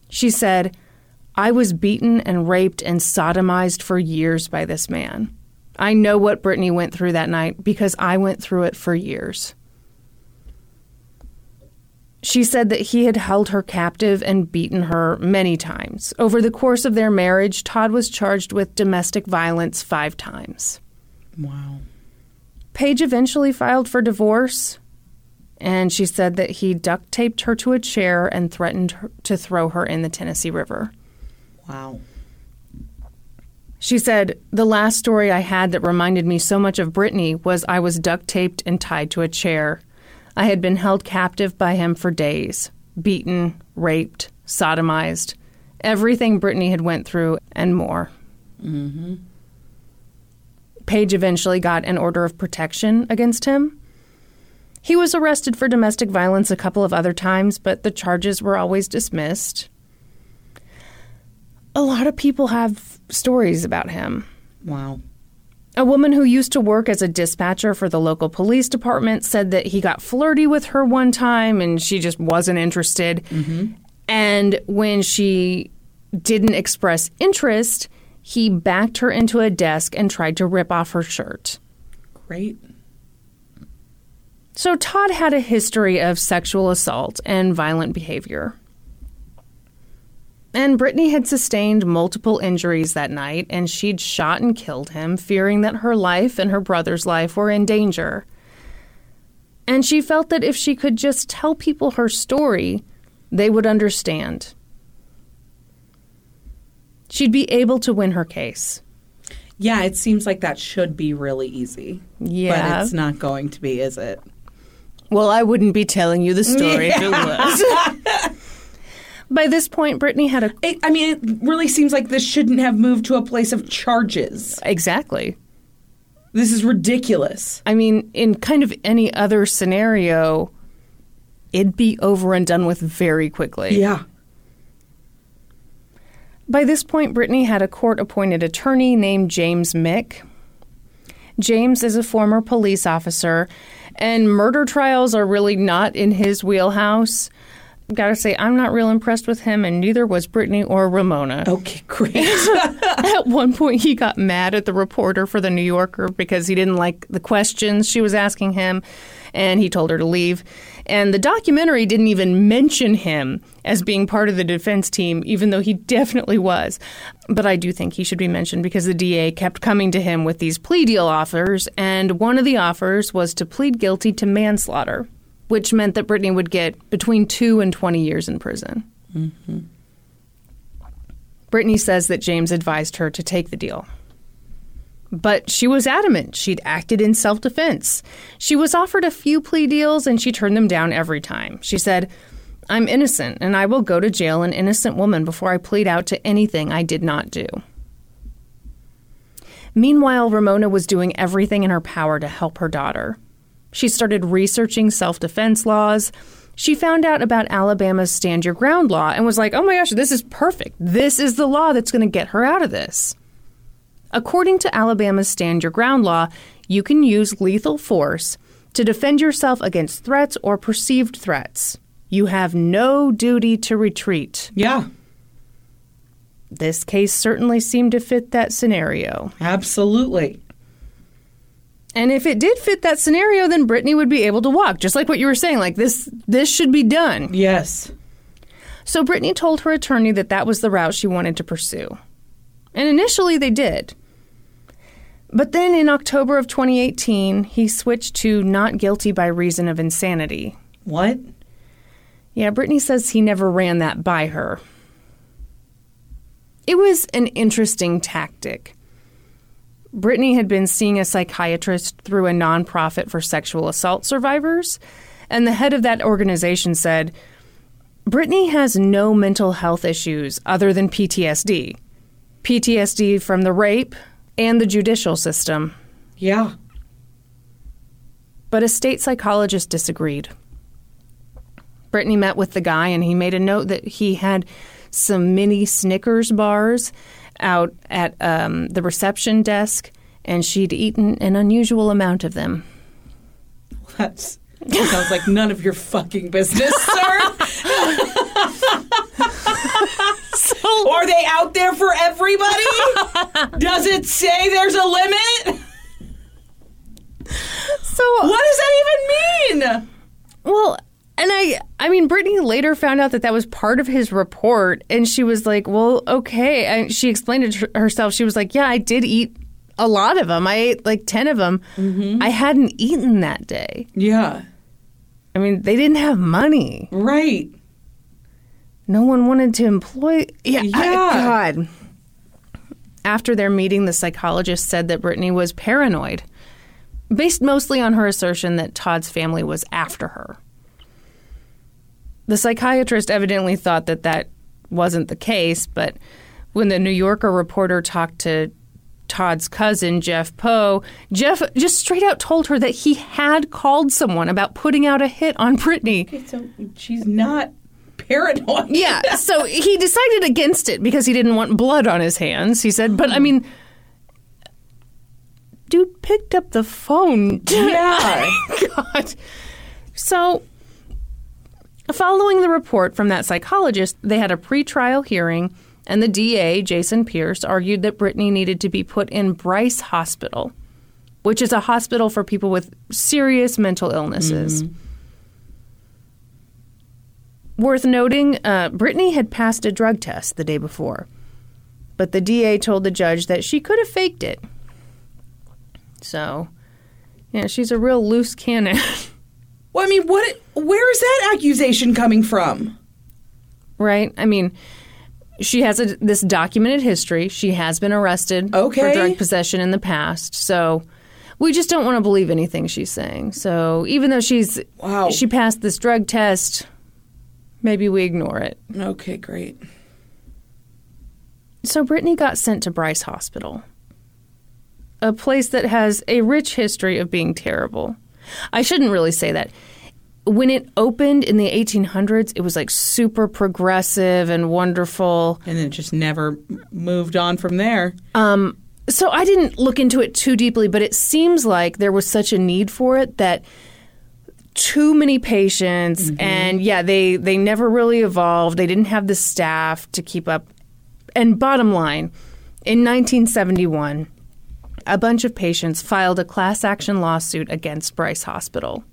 She said, I was beaten and raped and sodomized for years by this man. I know what Brittany went through that night because I went through it for years. She said that he had held her captive and beaten her many times. Over the course of their marriage, Todd was charged with domestic violence five times. Wow. Paige eventually filed for divorce, and she said that he duct taped her to a chair and threatened her to throw her in the Tennessee River. Wow. She said, The last story I had that reminded me so much of Brittany was I was duct taped and tied to a chair. I had been held captive by him for days, beaten, raped, sodomized, everything Brittany had went through and more. Mm-hmm. Paige eventually got an order of protection against him. He was arrested for domestic violence a couple of other times, but the charges were always dismissed. A lot of people have stories about him. Wow. A woman who used to work as a dispatcher for the local police department said that he got flirty with her one time and she just wasn't interested. Mm-hmm. And when she didn't express interest, he backed her into a desk and tried to rip off her shirt. Great. So Todd had a history of sexual assault and violent behavior. And Brittany had sustained multiple injuries that night, and she'd shot and killed him, fearing that her life and her brother's life were in danger. And she felt that if she could just tell people her story, they would understand. She'd be able to win her case. Yeah, it seems like that should be really easy. Yeah. But it's not going to be, is it? Well, I wouldn't be telling you the story if it was. By this point, Brittany had a. It, I mean, it really seems like this shouldn't have moved to a place of charges. Exactly. This is ridiculous. I mean, in kind of any other scenario, it'd be over and done with very quickly. Yeah. By this point, Brittany had a court appointed attorney named James Mick. James is a former police officer, and murder trials are really not in his wheelhouse. Gotta say, I'm not real impressed with him, and neither was Brittany or Ramona. Okay, great. At one point, he got mad at the reporter for the New Yorker because he didn't like the questions she was asking him, and he told her to leave. And the documentary didn't even mention him as being part of the defense team, even though he definitely was. But I do think he should be mentioned because the DA kept coming to him with these plea deal offers, and one of the offers was to plead guilty to manslaughter, which meant that Brittany would get between two and 20 years in prison. Mm-hmm. Brittany says that James advised her to take the deal. But she was adamant she'd acted in self defense. She was offered a few plea deals and she turned them down every time. She said, I'm innocent and I will go to jail an innocent woman before I plead out to anything I did not do. Meanwhile, Ramona was doing everything in her power to help her daughter. She started researching self defense laws. She found out about Alabama's Stand Your Ground law and was like, oh my gosh, this is perfect. This is the law that's going to get her out of this. According to Alabama's Stand Your Ground law, you can use lethal force to defend yourself against threats or perceived threats. You have no duty to retreat. yeah, This case certainly seemed to fit that scenario. absolutely. And if it did fit that scenario, then Brittany would be able to walk, just like what you were saying. Like this, this should be done. Yes. So Brittany told her attorney that that was the route she wanted to pursue. And initially they did. But then in October of 2018, he switched to not guilty by reason of insanity. What? Yeah, Brittany says he never ran that by her. It was an interesting tactic. Brittany had been seeing a psychiatrist through a nonprofit for sexual assault survivors, and the head of that organization said, Brittany has no mental health issues other than PTSD. PTSD from the rape and the judicial system. Yeah. But a state psychologist disagreed. Brittany met with the guy and he made a note that he had some mini Snickers bars out at um, the reception desk and she'd eaten an unusual amount of them. That's that sounds like none of your fucking business, sir. Are they out there for everybody? Does it say there's a limit? So, What does that even mean? well, and I I mean Brittany later found out that that was part of his report and she was like, "Well, okay." And she explained it to herself. She was like, "Yeah, I did eat a lot of them. I ate like 10 of them. Mm-hmm. I hadn't eaten that day." Yeah. I mean, they didn't have money. Right. No one wanted to employ. Yeah, I- Yeah. God. After their meeting, the psychologist said that Brittany was paranoid, based mostly on her assertion that Todd's family was after her. The psychiatrist evidently thought that that wasn't the case, but when the New Yorker reporter talked to Todd's cousin, Jeff Poe, Jeff just straight out told her that he had called someone about putting out a hit on Brittany. So she's not paranoid. Yeah, so he decided against it because he didn't want blood on his hands. He said, but I mean, dude picked up the phone. Yeah. God. So, following the report from that psychologist, they had a pretrial hearing, and the DA, Jason Pierce, argued that Brittany needed to be put in Bryce Hospital, which is a hospital for people with serious mental illnesses. Worth noting, uh, Brittany had passed a drug test the day before, but the DA told the judge that she could have faked it. So, yeah, she's a real loose cannon. Well, I mean, what? Where is that accusation coming from? right? I mean, She has a, this documented history. She has been arrested for drug possession in the past. So we just don't want to believe anything she's saying. So even though she's Wow. she passed this drug test, maybe we ignore it. Okay, great. So Brittany got sent to Bryce Hospital, a place that has a rich history of being terrible. I shouldn't really say that. When it opened in the 1800s, it was like super progressive and wonderful. And then it just never moved on from there. Um, So I didn't look into it too deeply, but it seems like there was such a need for it that too many patients and yeah, they they never really evolved. They didn't have the staff to keep up. And bottom line, in 1971, a bunch of patients filed a class action lawsuit against Bryce Hospital.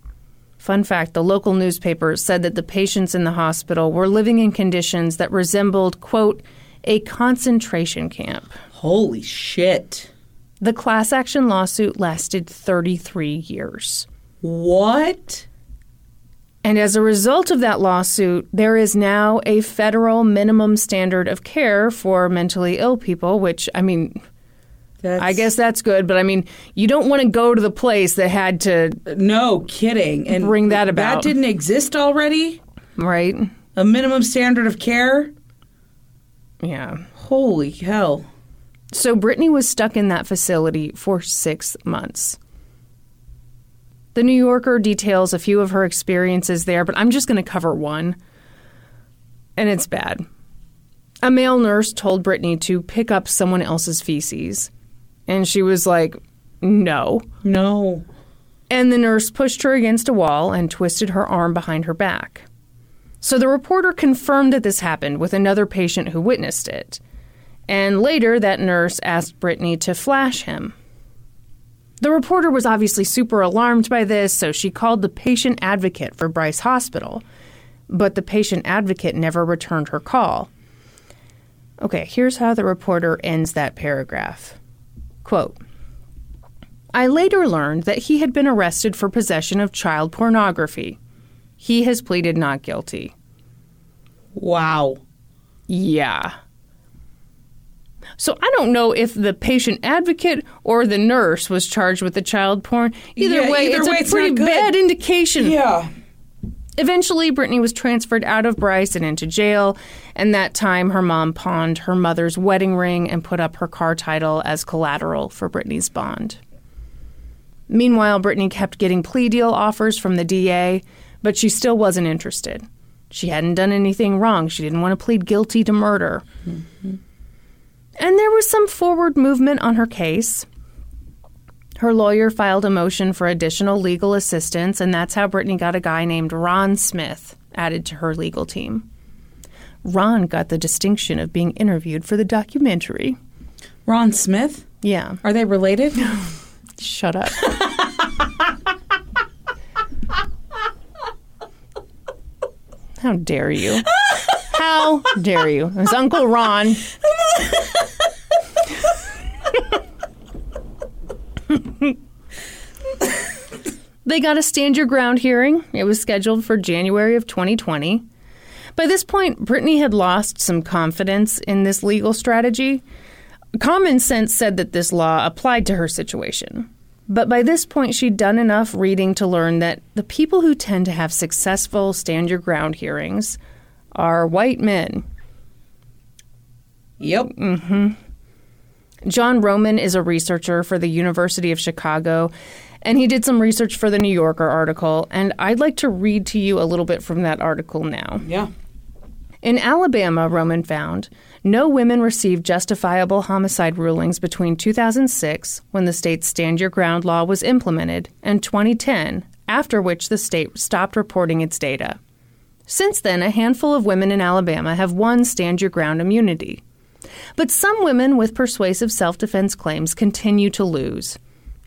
Fun fact the local newspaper said that the patients in the hospital were living in conditions that resembled, quote, a concentration camp. Holy shit. The class action lawsuit lasted 33 years. What? And as a result of that lawsuit, there is now a federal minimum standard of care for mentally ill people, which, I mean, That's, I guess that's good, but I mean, you don't want to go to the place that had to, No kidding. And Bring that about. That didn't exist already? right? A minimum standard of care? Yeah. Holy hell. So Brittany was stuck in that facility for six months. The New Yorker details a few of her experiences there, but I'm just going to cover one. And it's bad. A male nurse told Brittany to pick up someone else's feces. And she was like, no. No. And the nurse pushed her against a wall and twisted her arm behind her back. So the reporter confirmed that this happened with another patient who witnessed it. And later, that nurse asked Brittany to flash him. The reporter was obviously super alarmed by this, so she called the patient advocate for Bryce Hospital. But the patient advocate never returned her call. Okay, here's how the reporter ends that paragraph. Quote I later learned that he had been arrested for possession of child pornography. He has pleaded not guilty. Wow. Yeah. So I don't know if the patient advocate or the nurse was charged with the child porn. Either Yeah, way, either it's way, a it's pretty bad indication. Yeah. Eventually, Brittany was transferred out of Bryce and into jail, and that time her mom pawned her mother's wedding ring and put up her car title as collateral for Brittany's bond. Meanwhile, Brittany kept getting plea deal offers from the DA, but she still wasn't interested. She hadn't done anything wrong. She didn't want to plead guilty to murder. Mm-hmm. And there was some forward movement on her case. Her lawyer filed a motion for additional legal assistance, and that's how Brittany got a guy named Ron Smith added to her legal team. Ron got the distinction of being interviewed for the documentary. Ron Smith? Yeah, Are they related? shut up. How dare you? How dare you? It was Uncle Ron. They got a stand your ground hearing. It was scheduled for January of 2020. By this point, Brittany had lost some confidence in this legal strategy. Common sense said that this law applied to her situation. But by this point, she'd done enough reading to learn that the people who tend to have successful stand your ground hearings are white men. yep. Mm-hmm. John Roman is a researcher for the University of Chicago, and he did some research for the New Yorker article, and I'd like to read to you a little bit from that article now. Yeah. In Alabama, Roman found no women received justifiable homicide rulings between 2006, when the state's Stand Your Ground law was implemented, and 2010, after which the state stopped reporting its data. Since then, a handful of women in Alabama have won Stand Your Ground immunity. But some women with persuasive self defense claims continue to lose.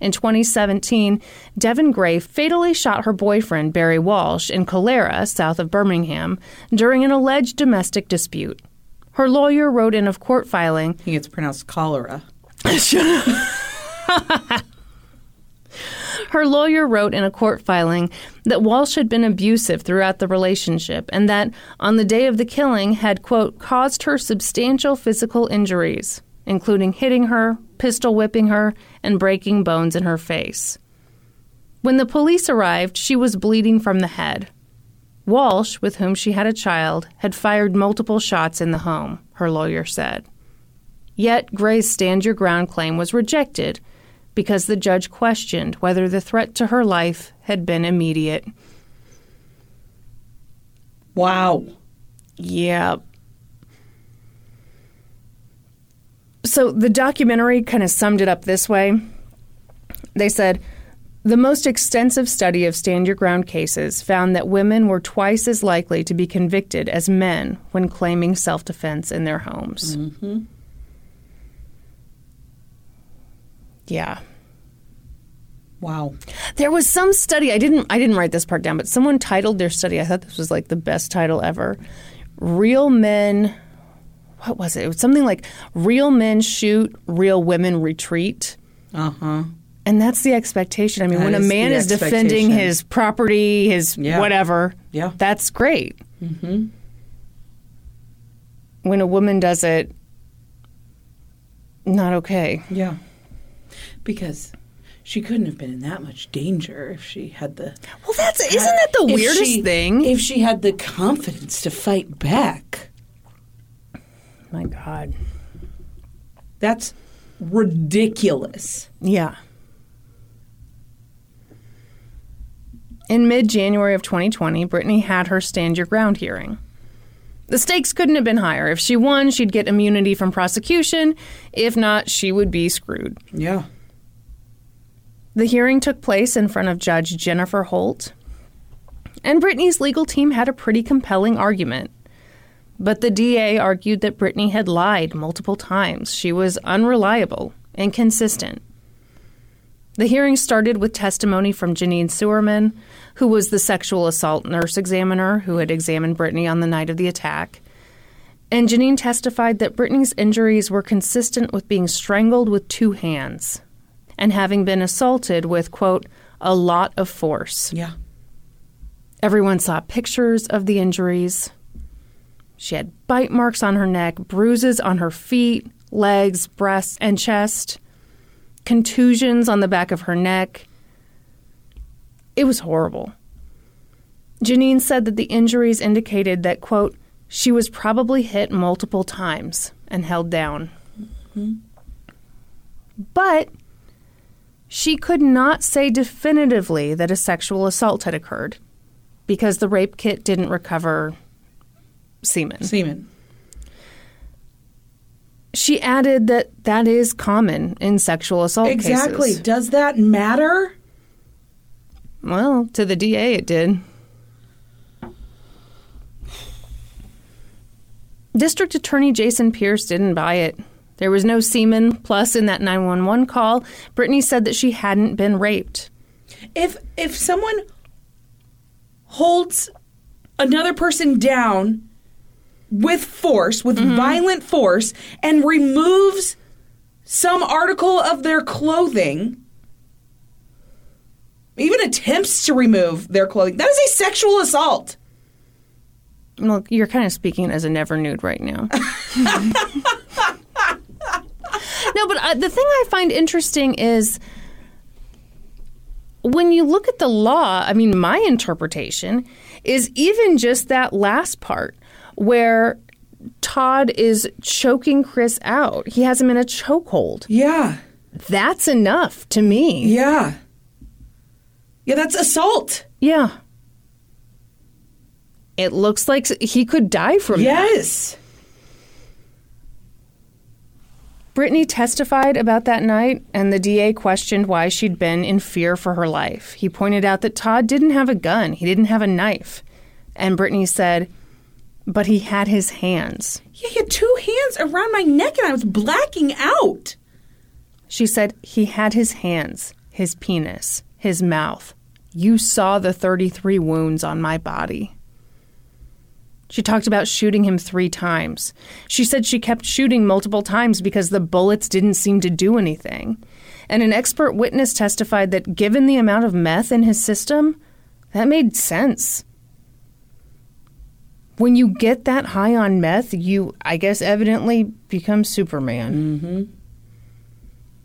In 2017, Devin Gray fatally shot her boyfriend, Barry Walsh, in Calera, south of Birmingham, during an alleged domestic dispute. Her lawyer wrote in a court filing I think it's pronounced cholera. Her lawyer wrote in a court filing that Walsh had been abusive throughout the relationship and that on the day of the killing had, quote, caused her substantial physical injuries, including hitting her, pistol whipping her, and breaking bones in her face. When the police arrived, she was bleeding from the head. Walsh, with whom she had a child, had fired multiple shots in the home, her lawyer said. Yet Gray's stand your ground claim was rejected because the judge questioned whether the threat to her life had been immediate. Wow. Yeah. So the documentary kind of summed it up this way. They said, the most extensive study of stand your ground cases found that women were twice as likely to be convicted as men when claiming self defense in their homes. Mm-hmm. Yeah. Wow. There was some study I didn't I didn't write this part down, but someone titled their study. I thought this was like the best title ever. Real men what was it? It was something like real men shoot, real women retreat. Uh-huh. And that's the expectation. I mean, That when a man is defending his property, his Yeah. whatever, Yeah. that's great. Mm-hmm. When a woman does it, not okay. Yeah. Because she couldn't have been in that much danger if she had the Well, that's isn't that the if weirdest she- thing? If she had the confidence to fight back. My God. That's ridiculous. Yeah. In mid January of 2020, Brittany had her stand your ground hearing. The stakes couldn't have been higher. If she won, she'd get immunity from prosecution. If not, she would be screwed. Yeah. The hearing took place in front of Judge Jennifer Holt. And Brittany's legal team had a pretty compelling argument. But the DA argued that Brittany had lied multiple times. She was unreliable, and inconsistent. The hearing started with testimony from Janine Sewerman, who was the sexual assault nurse examiner who had examined Brittany on the night of the attack. And Janine testified that Brittany's injuries were consistent with being strangled with two hands and having been assaulted with, quote, a lot of force. Yeah. Everyone saw pictures of the injuries. She had bite marks on her neck, bruises on her feet, legs, breasts, and chest, contusions on the back of her neck. It was horrible. Janine said that the injuries indicated that, quote, she was probably hit multiple times and held down. Mm-hmm. But she could not say definitively that a sexual assault had occurred because the rape kit didn't recover semen. Semen. She added that that is common in sexual assault Exactly. cases. Does that matter? Well, to the DA, it did. District Attorney Jason Pierce didn't buy it. There was no semen. Plus, in that 911 call, Brittany said that she hadn't been raped. If if someone holds another person down with force, with mm-hmm. violent force, and removes some article of their clothing, even attempts to remove their clothing, that is a sexual assault. Well, you're kind of speaking as a never nude right now. no, but uh, the thing I find interesting is when you look at the law, I mean, my interpretation is even just that last part where Todd is choking Chris out. He has him in a chokehold. Yeah. That's enough to me. Yeah. Yeah, that's assault. Yeah. It looks like he could die from that. Yes. Brittany testified about that night, and the DA questioned why she'd been in fear for her life. He pointed out that Todd didn't have a gun, he didn't have a knife. And Brittany said, but he had his hands. Yeah, he had two hands around my neck and I was blacking out. She said, he had his hands, his penis, his mouth. You saw the 33 wounds on my body. She talked about shooting him three times. She said she kept shooting multiple times because the bullets didn't seem to do anything. And an expert witness testified that given the amount of meth in his system, that made sense. When you get that high on meth, you, I guess, evidently become Superman. Mm-hmm.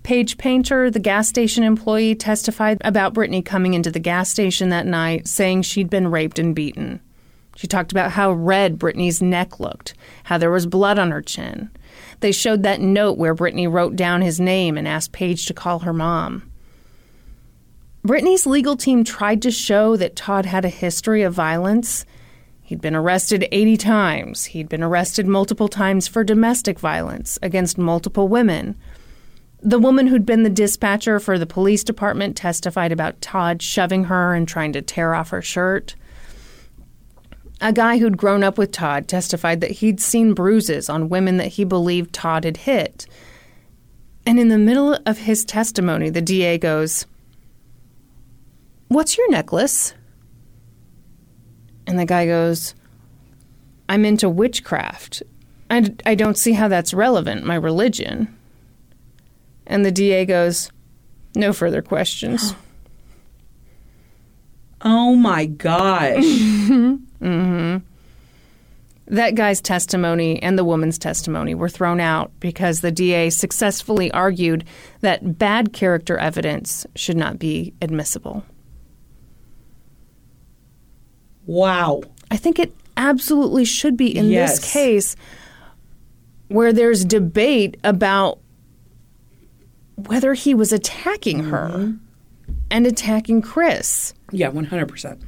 Paige Painter, the gas station employee, testified about Brittany coming into the gas station that night saying she'd been raped and beaten. She talked about how red Brittany's neck looked, how there was blood on her chin. They showed that note where Brittany wrote down his name and asked Paige to call her mom. Brittany's legal team tried to show that Todd had a history of violence. He'd been arrested 80 times. He'd been arrested multiple times for domestic violence against multiple women. The woman who'd been the dispatcher for the police department testified about Todd shoving her and trying to tear off her shirt. A guy who'd grown up with Todd testified that he'd seen bruises on women that he believed Todd had hit. And in the middle of his testimony, the DA goes, What's your necklace? And the guy goes, I'm into witchcraft. I, I don't see how that's relevant, my religion. And the DA goes, No further questions. Oh my gosh. Mm-hmm. That guy's testimony and the woman's testimony were thrown out because the DA successfully argued that bad character evidence should not be admissible. wow. I think it absolutely should be in Yes. this case where there's debate about whether he was attacking her and attacking Chris. Yeah, 100%.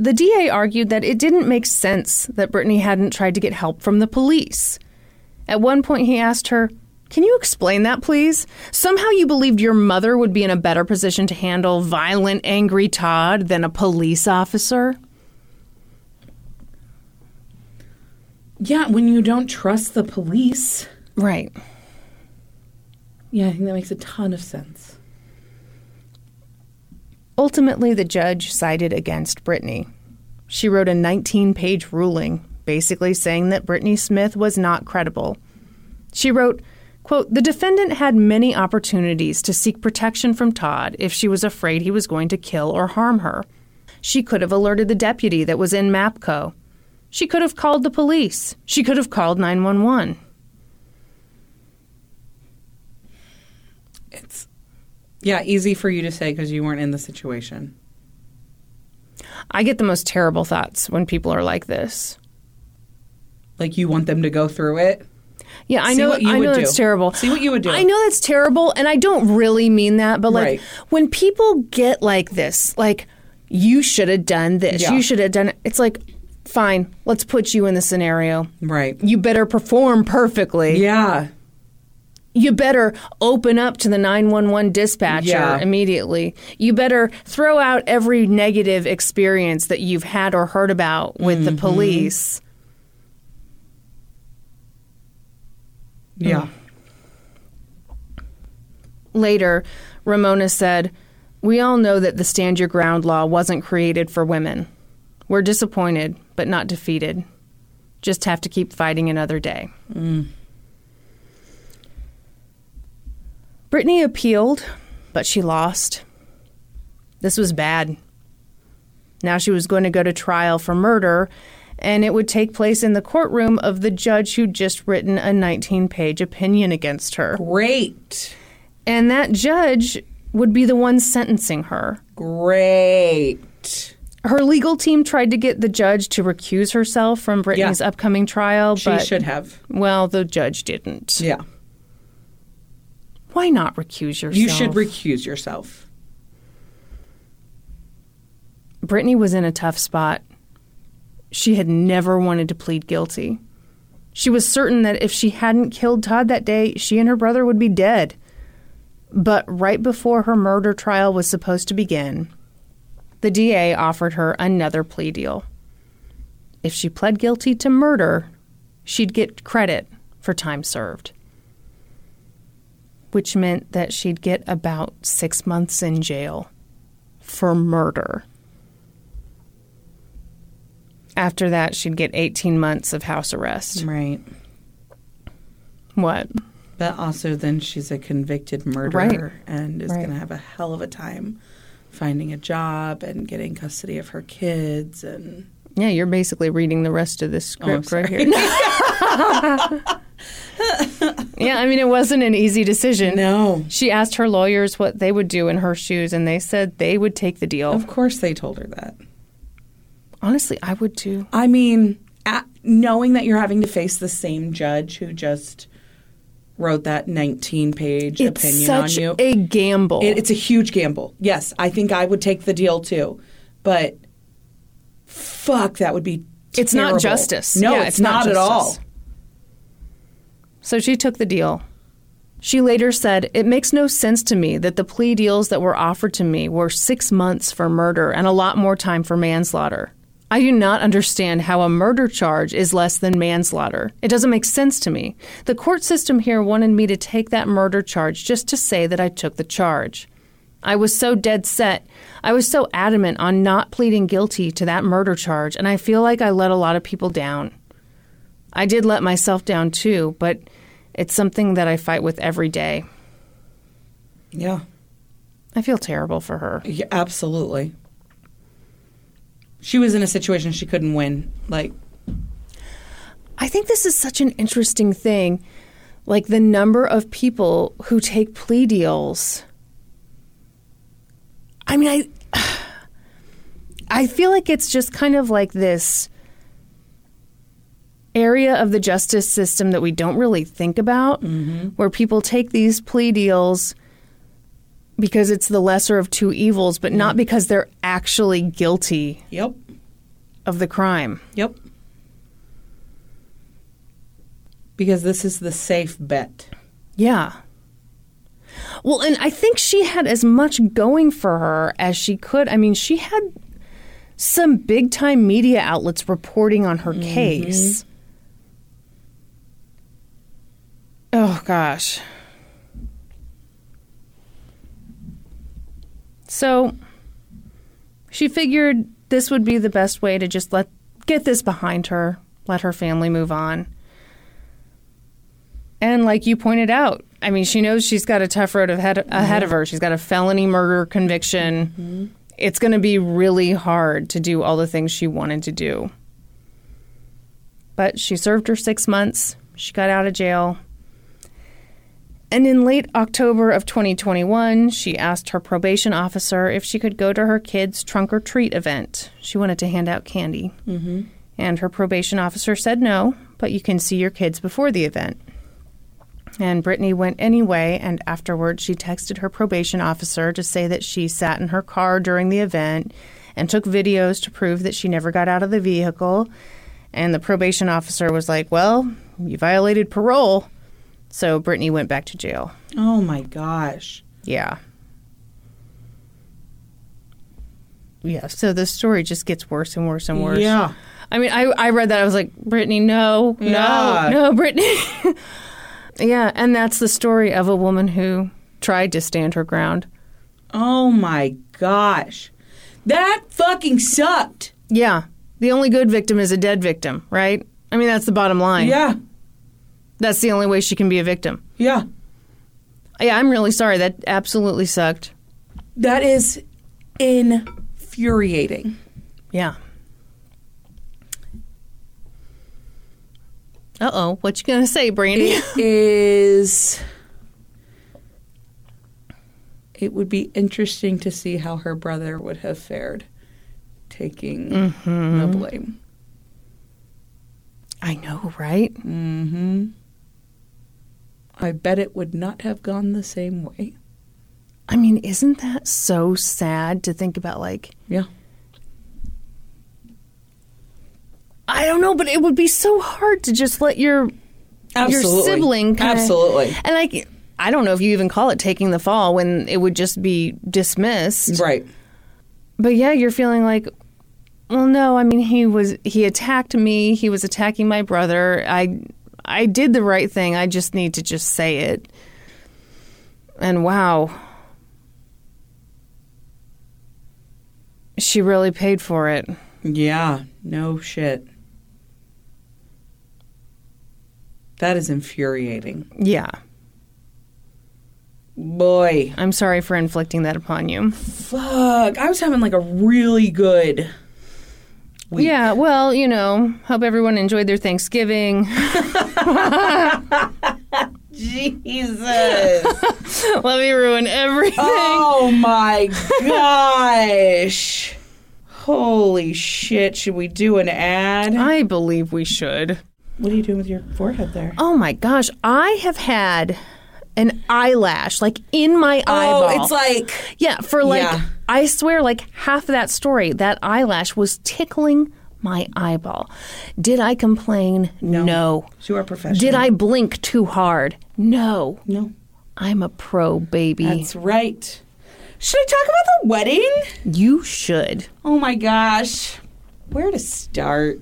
The DA argued that it didn't make sense that Brittany hadn't tried to get help from the police. At one point, he asked her, Can you explain that, please? Somehow you believed your mother would be in a better position to handle violent, angry Todd than a police officer? Yeah, when you don't trust the police. Right. Yeah, I think that makes a ton of sense. Ultimately, the judge sided against Brittany. She wrote a 19 page ruling, basically saying that Brittany Smith was not credible. She wrote, quote, The defendant had many opportunities to seek protection from Todd if she was afraid he was going to kill or harm her. She could have alerted the deputy that was in MAPCO. She could have called the police. She could have called 911. It's yeah, easy for you to say because you weren't in the situation. I get the most terrible thoughts when people are like this. Like you want them to go through it. Yeah, I See know. what you I know do. terrible. See what you would do. I know that's terrible, and I don't really mean that. But like Right. when people get like this, like you should have done this, Yeah. you should have done it. It's like, fine, let's put you in the scenario. Right. You better perform perfectly. Yeah. You better open up to the 911 dispatcher Yeah. immediately. You better throw out every negative experience that you've had or heard about with Mm-hmm. the police. Yeah. Later, Ramona said, We all know that the Stand Your Ground law wasn't created for women. We're disappointed, but not defeated. Just have to keep fighting another day. Brittany appealed, but she lost. This was bad. Now she was going to go to trial for murder, and it would take place in the courtroom of the judge who'd just written a 19 page opinion against her. Great. And that judge would be the one sentencing her. Great. Her legal team tried to get the judge to recuse herself from Brittany's Yeah. upcoming trial, She but should have. well, the judge didn't. Yeah. Why not recuse yourself? You should recuse yourself. Brittany was in a tough spot. She had never wanted to plead guilty. She was certain that if she hadn't killed Todd that day, she and her brother would be dead. But right before her murder trial was supposed to begin, the DA offered her another plea deal. If she pled guilty to murder, she'd get credit for time served, which meant that she'd get about six months in jail for murder. After that, she'd get 18 months of house arrest. Right. What? But also, then she's a convicted murderer Right. and is Right. going to have a hell of a time finding a job and getting custody of her kids. And Yeah, you're basically reading the rest of this Oh, script right here. yeah, I mean, it wasn't an easy decision. no, She asked her lawyers what they would do in her shoes, and they said they would take the deal. of course they told her that. Honestly, I would too. I mean, at, knowing that you're having to face the same judge who just wrote that 19 page It's opinion such on you. a gamble. It, it's a huge gamble. Yes, I think I would take the deal too, but fuck, that would be. It's not justice. No, Yeah, it's, not, at all. So she took the deal. She later said, It makes no sense to me that the plea deals that were offered to me were six months for murder and a lot more time for manslaughter. I do not understand how a murder charge is less than manslaughter. It doesn't make sense to me. The court system here wanted me to take that murder charge just to say that I took the charge. I was so dead set. I was so adamant on not pleading guilty to that murder charge, and I feel like I let a lot of people down. I did let myself down too, but it's something that I fight with every day. Yeah, I feel terrible for her. yeah, absolutely. She was in a situation she couldn't win. Like, I think this is such an interesting thing. Like the number of people who take plea deals. I mean, I I feel like it's just kind of like this area of the justice system that we don't really think about, mm-hmm. where people take these plea deals because it's the lesser of two evils, but not because they're actually guilty yep, of the crime. yep. Because this is the safe bet. Yeah. Well, and I think she had as much going for her as she could. I mean, she had some big time media outlets reporting on her mm-hmm. case. Oh, gosh. So she figured this would be the best way to just let get this behind her, let her family move on. And like you pointed out, I mean, she knows she's got a tough road ahead, ahead of her. She's got a felony murder conviction. Mm-hmm. It's going to be really hard to do all the things she wanted to do. But she served her six months. She got out of jail. And in late October of 2021, she asked her probation officer if she could go to her kids' trunk or treat event. She wanted to hand out candy. Mm-hmm. And her probation officer said no, but you can see your kids before the event. And Brittany went anyway, and afterwards she texted her probation officer to say that she sat in her car during the event and took videos to prove that she never got out of the vehicle. And the probation officer was like, Well, you violated parole. So Brittany went back to jail. Oh my gosh. Yeah. Yeah, so the story just gets worse and worse and worse. Yeah. I mean, I, I read that. I was like, Brittany, no, Yeah. no, no, Brittany. yeah, and that's the story of a woman who tried to stand her ground. Oh my gosh. That fucking sucked. Yeah, the only good victim is a dead victim, right? I mean, that's the bottom line. Yeah. That's the only way she can be a victim. Yeah. Yeah, I'm really sorry. That absolutely sucked. That is infuriating. Yeah. Uh oh, what you gonna say, Brandi? It is. It would be interesting to see how her brother would have fared taking the blame. I know, right? Mm-hmm. I bet it would not have gone the same way. I mean, isn't that so sad to think about? Like, Yeah. I don't know, but it would be so hard to just let your your sibling kinda, Absolutely. and like I don't know if you even call it taking the fall when it would just be dismissed. Right. But yeah, you're feeling like, well, no. I mean, he was he attacked me. He was attacking my brother. I I did the right thing. I just need to just say it. And wow, she really paid for it. Yeah. No shit. That is infuriating. Yeah. Boy, I'm sorry for inflicting that upon you. fuck. I was having like a really good. Yeah, well, you know, hope everyone enjoyed their Thanksgiving. Jesus. Let me ruin everything. oh my gosh. Holy shit. Should we do an ad? I believe we should. What are you doing with your forehead there? Oh my gosh, I have had an eyelash like in my eyeball. Oh, it's like. yeah, for like Yeah. I swear like half of that story, that eyelash was tickling my eyeball. Did I complain? No. You are professional. Did I blink too hard? No. No. I'm a pro, baby. That's right. Should I talk about the wedding? you should. Oh my gosh. Where to start?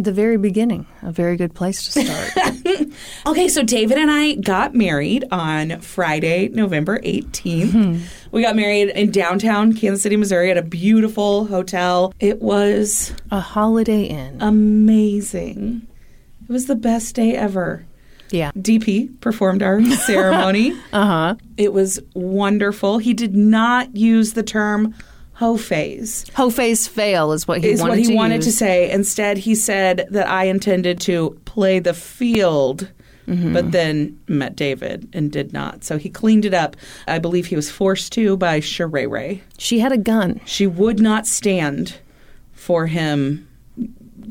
The very beginning, a very good place to start. Okay, so David and I got married on Friday, November 18th. We got married in downtown Kansas City, Missouri at a beautiful hotel. It was a holiday inn. amazing. It was the best day ever. yeah. DP performed our ceremony. Uh huh. It was wonderful. He did not use the term Ho face fail is what he is wanted what he to wanted use. to say. Instead, he said that I intended to play the field, Mm-hmm. but then met David and did not. So he cleaned it up. I believe he was forced to by Sheree. She had a gun. She would not stand for him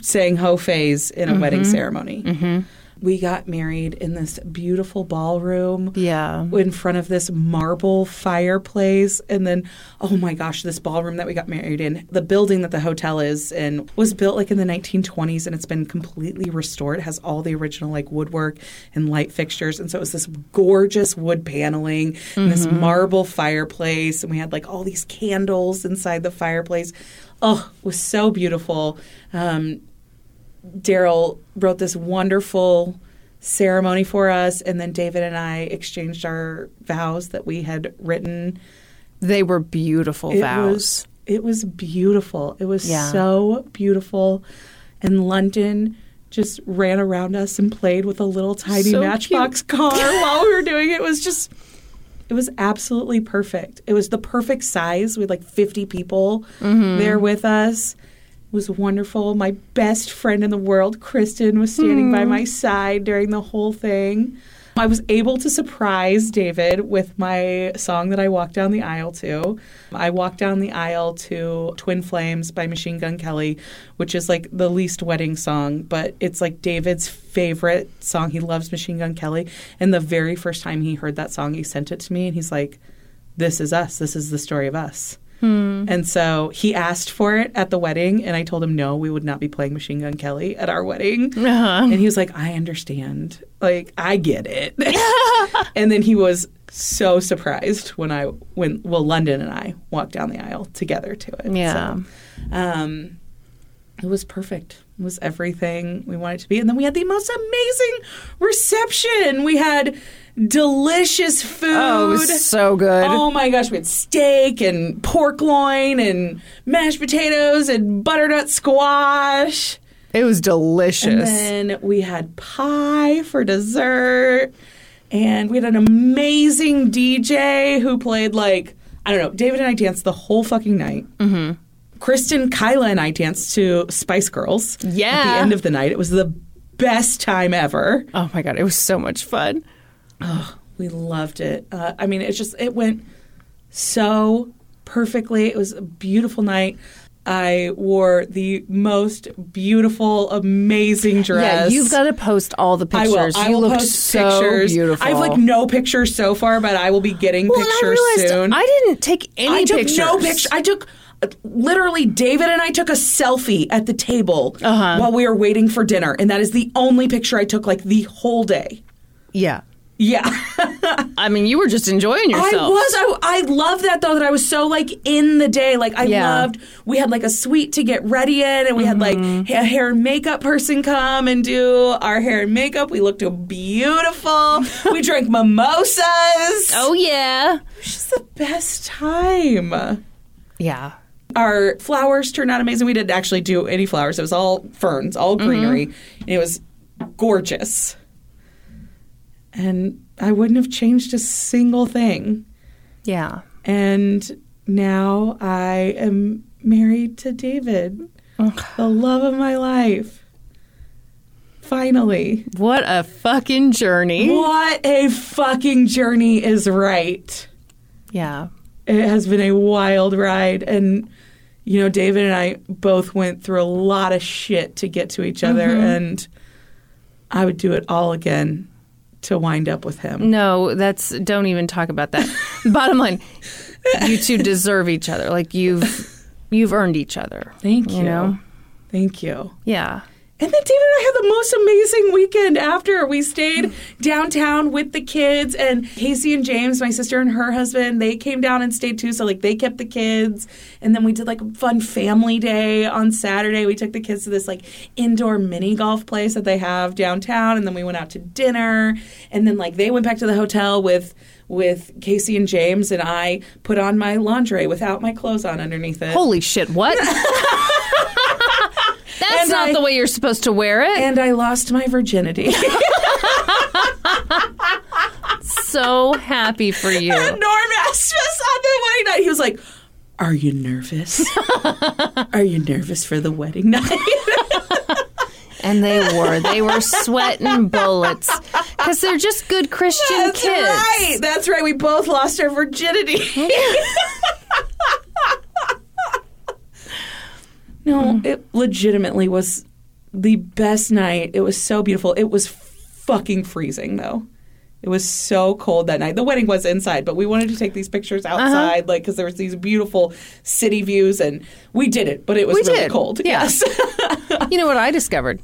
saying ho phase in a Mm-hmm. wedding ceremony. We got married in this beautiful ballroom Yeah. in front of this marble fireplace. And then oh my gosh this ballroom that we got married in the building that the hotel is in was built like in the 1920s and it's been completely restored. It has all the original like woodwork and light fixtures. And so it was this gorgeous wood paneling and this marble fireplace. And we had like all these candles inside the fireplace. Oh it was so beautiful. Um, Daryl wrote this wonderful ceremony for us, and then David and I exchanged our vows that we had written. They were beautiful It vows. was it was beautiful. It was Yeah. so beautiful. And London just ran around us and played with a little tiny So matchbox car while we were doing it. It was just it was absolutely perfect. It was the perfect size. We had like 50 people Mm-hmm. there with us. Was wonderful. My best friend in the world, Kristin, was standing by hmm. my side during the whole thing. I was able to surprise David with my song that I walked down the aisle to. I walked down the aisle to Twin Flames by Machine Gun Kelly, which is like the least wedding song, but it's like David's favorite song. He loves Machine Gun Kelly. And the very first time he heard that song, he sent it to me and he's like, This is us. This is the story of us. And so he asked for it at the wedding, and I told him no, we would not be playing Machine Gun Kelly at our wedding. And he was like, I understand. Like, I get it. and then he was so surprised when I, when, well, London and I walked down the aisle together to it. Yeah. So, um, it was perfect. It was everything we wanted it to be. And then we had the most amazing reception. We had delicious food. Oh, it was so good. Oh my gosh, we had steak and pork loin and mashed potatoes and butternut squash. It was delicious. And then we had pie for dessert. And we had an amazing DJ who played like, I don't know, David and I danced the whole fucking night. Mm-hmm. Kristin, Kyla, and I danced to Spice Girls at the end of the night. It was the best time ever. oh my god, it was so much fun. Oh, We loved it. Uh, I mean, it just it went so perfectly. It was a beautiful night. I wore the most beautiful, amazing dress. Yeah, you've got to post all the pictures. I pictures. will. I you will looked post so pictures. beautiful. I have like no pictures so far, but I will be getting well, pictures I soon. I didn't take any I took pictures. no picture. I took literally David and I took a selfie at the table Uh-huh. while we were waiting for dinner, and that is the only picture I took like the whole day. Yeah. Yeah. I mean, you were just enjoying yourself. I was. I, I love that though. That I was so like in the day. Like I Yeah. loved. We had like a suite to get ready in, and we had like Mm-hmm. a hair and makeup person come and do our hair and makeup. We looked beautiful. we drank mimosas. Oh yeah. it was just the best time. Yeah. Our flowers turned out amazing. We didn't actually do any flowers. It was all ferns, all mm-hmm. greenery, and it was gorgeous. and I wouldn't have changed a single thing. Yeah. And now I am married to David, the love of my life. Finally. What a fucking journey. What a fucking journey is right. Yeah. It has been a wild ride. And, you know, David and I both went through a lot of shit to get to each other. Mm-hmm. And I would do it all again to wind up with him. No, that's don't even talk about that. Bottom line, you two deserve each other. Like you've you've earned each other. Thank you. You know? Thank you. Yeah. And then David and I had the most amazing weekend after. We stayed downtown with the kids, and Casey and James, my sister and her husband, they came down and stayed too. So, like, they kept the kids. And then we did like a fun family day on Saturday. We took the kids to this like indoor mini golf place that they have downtown. And then we went out to dinner. And then, like, they went back to the hotel with with Casey and James, and I put on my lingerie without my clothes on underneath it. Holy shit, what? That's And not I- the way you're supposed to wear it. and I lost my virginity. so happy for you. Norm asked us on the wedding night. He was like, "Are you nervous? Are you nervous for the wedding night?" And they were. They were sweating bullets because they're just good Christian That's kids. right. That's right. We both lost our virginity. no, it legitimately was the best night. It was so beautiful. It was fucking freezing though. It was so cold that night. The wedding was inside, but we wanted to take these pictures Uh-huh. outside, like because there was these beautiful city views, and we did it. But it was We really did. cold. Yeah. Yes, You know what I discovered?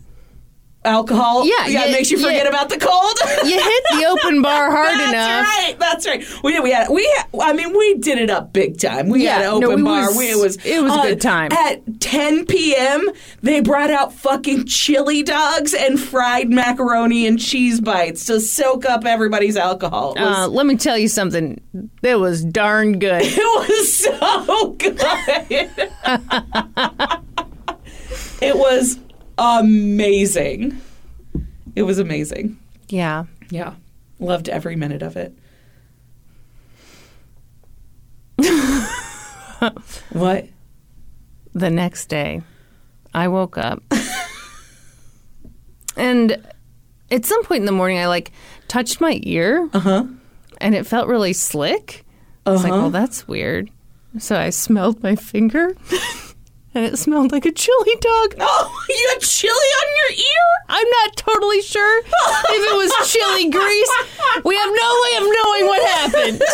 Alcohol. Yeah, yeah, it you- makes you forget you- about the cold. You hit the open bar hard enough. That's enough. right. That's right. We did. We had. We. Had, I mean, we did it up big time. We Yeah, had an open it bar. was- we, it was. it was a good time. At 10 p.m., they brought out fucking chili dogs and fried macaroni and cheese bites to soak up everybody's alcohol. Was, Uh, let me tell you something. That was darn good. it was so good. it was amazing. It was amazing. Yeah. Yeah. Loved every minute of it. what? The next day, I woke up. and at some point in the morning, I like touched my ear. Uh huh. and it felt really slick. I was like, Uh-huh. well, that's weird. So I smelled my finger, and it smelled like a chili dog. Oh, you had chili on your ear? I'm not totally sure if it was chili grease. We have no way of knowing what happened.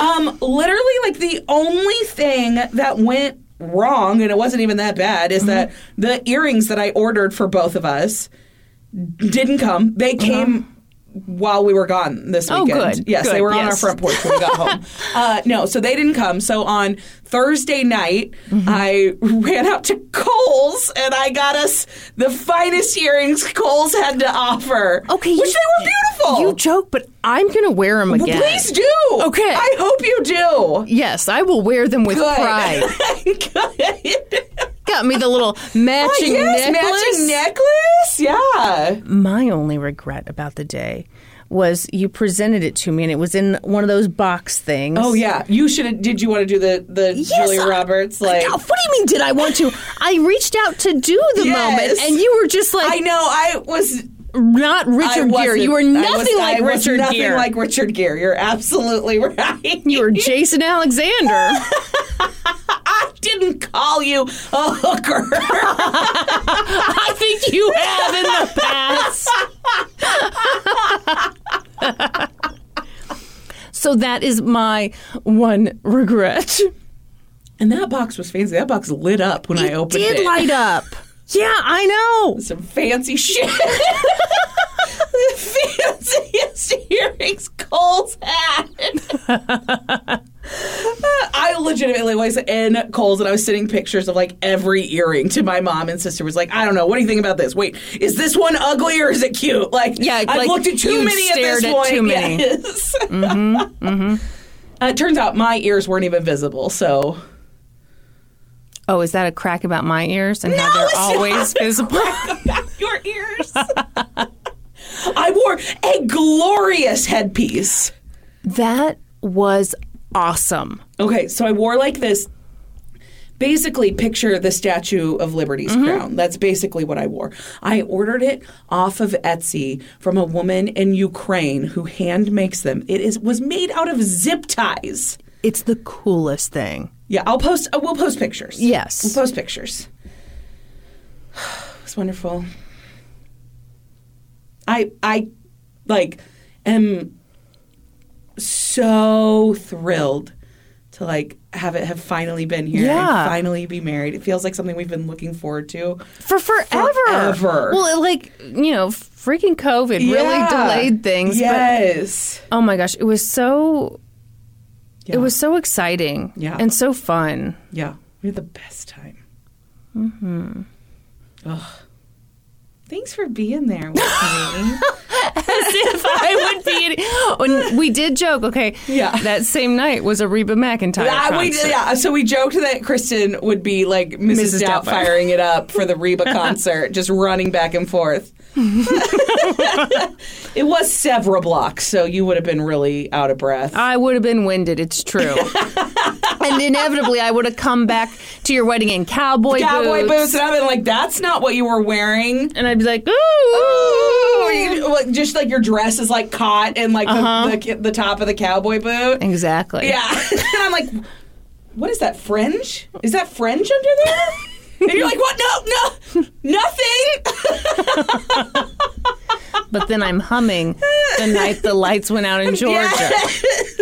Um, literally, like the only thing that went wrong, and it wasn't even that bad, is that the earrings that I ordered for both of us didn't come. They came. While we were gone this Oh, weekend, good, yes, they good, were on our front porch when we got home. Uh, no, so they didn't come. So on Thursday night, Mm-hmm. I ran out to Kohl's and I got us the finest earrings Kohl's had to offer. Okay, which you- they were beautiful. You joke, but I'm gonna wear them Well, again. please do. Okay. I hope you do. Yes, I will wear them with Good. pride. Good. Got me the little oh, matching Oh, yes, necklace. matching necklace. Yeah. My only regret about the day was you presented it to me, and it was in one of those box things. Oh yeah. You should. have Did you want to do the the Yes, Julia I- Roberts like? What do you mean? Did I want to? I reached out to do the Yes. moment, and you were just like I know. I was. Not Richard Gere. You were nothing was- like I Richard nothing Gere. like Richard Gere. You're absolutely right. you were Jason Alexander. I didn't call you a hooker. I think you have in the past. so that is my one regret. and that box was fancy. That box lit up when I opened it opened did it. light up. Yeah, I know. some fancy shit. the fanciest earrings Kohl's had. I legitimately was in Kohl's and I was sending pictures of like every earring to my mom and sister. Was like, I don't know, what do you think about this? Wait, is this one ugly or is it cute? Like, Yeah, I've like, looked at too many at this at point. too many. Yes. mm-hmm, Uh, it turns out my ears weren't even visible, so Oh, is that a crack about my ears and how No, they're it's not always a visible? about your ears. I wore a glorious headpiece. That was awesome. Okay, so I wore like this. Basically, picture the Statue of Liberty's mm-hmm. crown. That's basically what I wore. I ordered it off of Etsy from a woman in Ukraine who hand makes them. It is was made out of zip ties. It's the coolest thing. Yeah, I'll post. Uh, we'll post pictures. Yes. we'll post pictures. It's wonderful. I I like am so thrilled to like have it have finally been here Yeah. and finally be married. It feels like something we've been looking forward to. For forever. Forever. Well, it, like, you know, freaking COVID really delayed things. but- Yes. oh my gosh, it was so Yeah. it was so exciting Yeah. and so fun. Yeah, we had the best time. Mm-hmm. Ugh. Thanks for being there with me. if I would be. When we did joke, okay. Yeah. That same night was a Reba McEntire. Yeah, we, concert. yeah, so we joked that Kristin would be like Mrs. Mrs. Doubtfire. firing it up for the Reba concert, just running back and forth. it was several blocks, so you would have been really out of breath. I would have been winded. It's true. and inevitably, I would have come back to your wedding in cowboy, Cowboy boots, boots, and I've been like, "That's not what you were wearing." and I'd be like, ooh. Ooh, you- like, just like your dress is like caught in like Uh-huh. the, the the top of the cowboy boot. Exactly. Yeah. and I'm like, what is that fringe? Is that fringe under there? And you're like, what? No, no, nothing. But then I'm humming the night the lights went out in Georgia.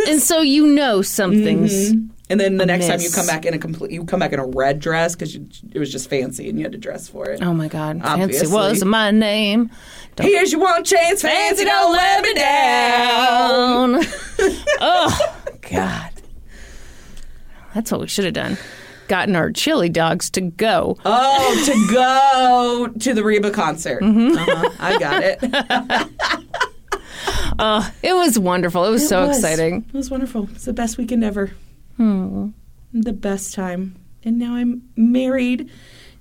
And so you know something's. Mm-hmm. and then the next time you come back in a complete, you come back in a red dress because it was just fancy and you had to dress for it. Oh my God. Obviously. Fancy was my name. Here's your one chance, fancy, don't let me. Down. oh, God. That's what we should have done. Gotten our chili dogs to go. Oh, to go to the Reba concert. Mm-hmm. Uh-huh, I got it. It was wonderful. It was so was. exciting. It was wonderful. It's the best weekend ever. Hmm. The best time. And now I'm married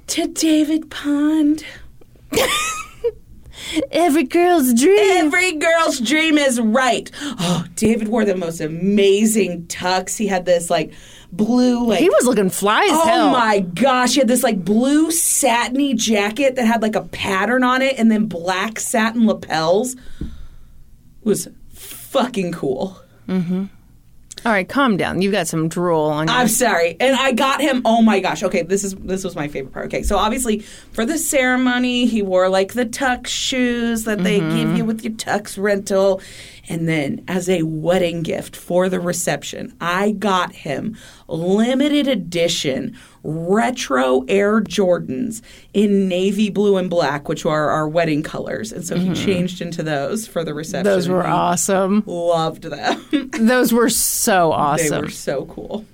to David Pond. Every girl's dream. Every girl's dream is right. Oh, David wore the most amazing tux. He had this like blue like he was looking fly as Oh hell. my gosh, he had this like blue satiny jacket that had like a pattern on it and then black satin lapels. It was fucking cool. Mm-hmm. All right, calm down. You've got some drool on you. I'm sorry. And I got him oh my gosh. Okay, this is this was my favorite part. Okay, so obviously for the ceremony, he wore like the tux shoes that they give mm-hmm. you with your tux rental. And then as a wedding gift for the reception, I got him limited edition retro Air Jordans in navy blue and black, which are our wedding colors. And so he changed into those for the reception. Those were awesome. Loved them. Those were so awesome. They were so cool.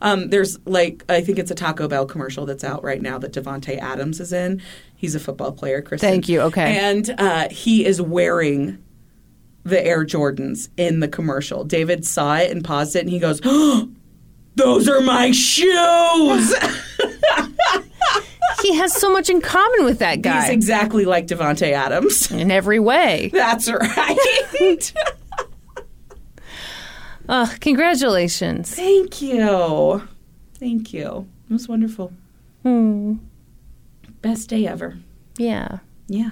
Um, there's like I think it's a Taco Bell commercial that's out right now that Davante Adams is in. He's a football player, Kristin. Thank you, okay. And uh, he is wearing the Air Jordans in the commercial. David saw it and paused it, and he goes, oh, "Those are my shoes." he has so much in common with that guy He's exactly like Davante Adams. in every way. That's right. Oh, congratulations. Thank you. Thank you. It was wonderful. Hmm. Best day ever. Yeah. Yeah.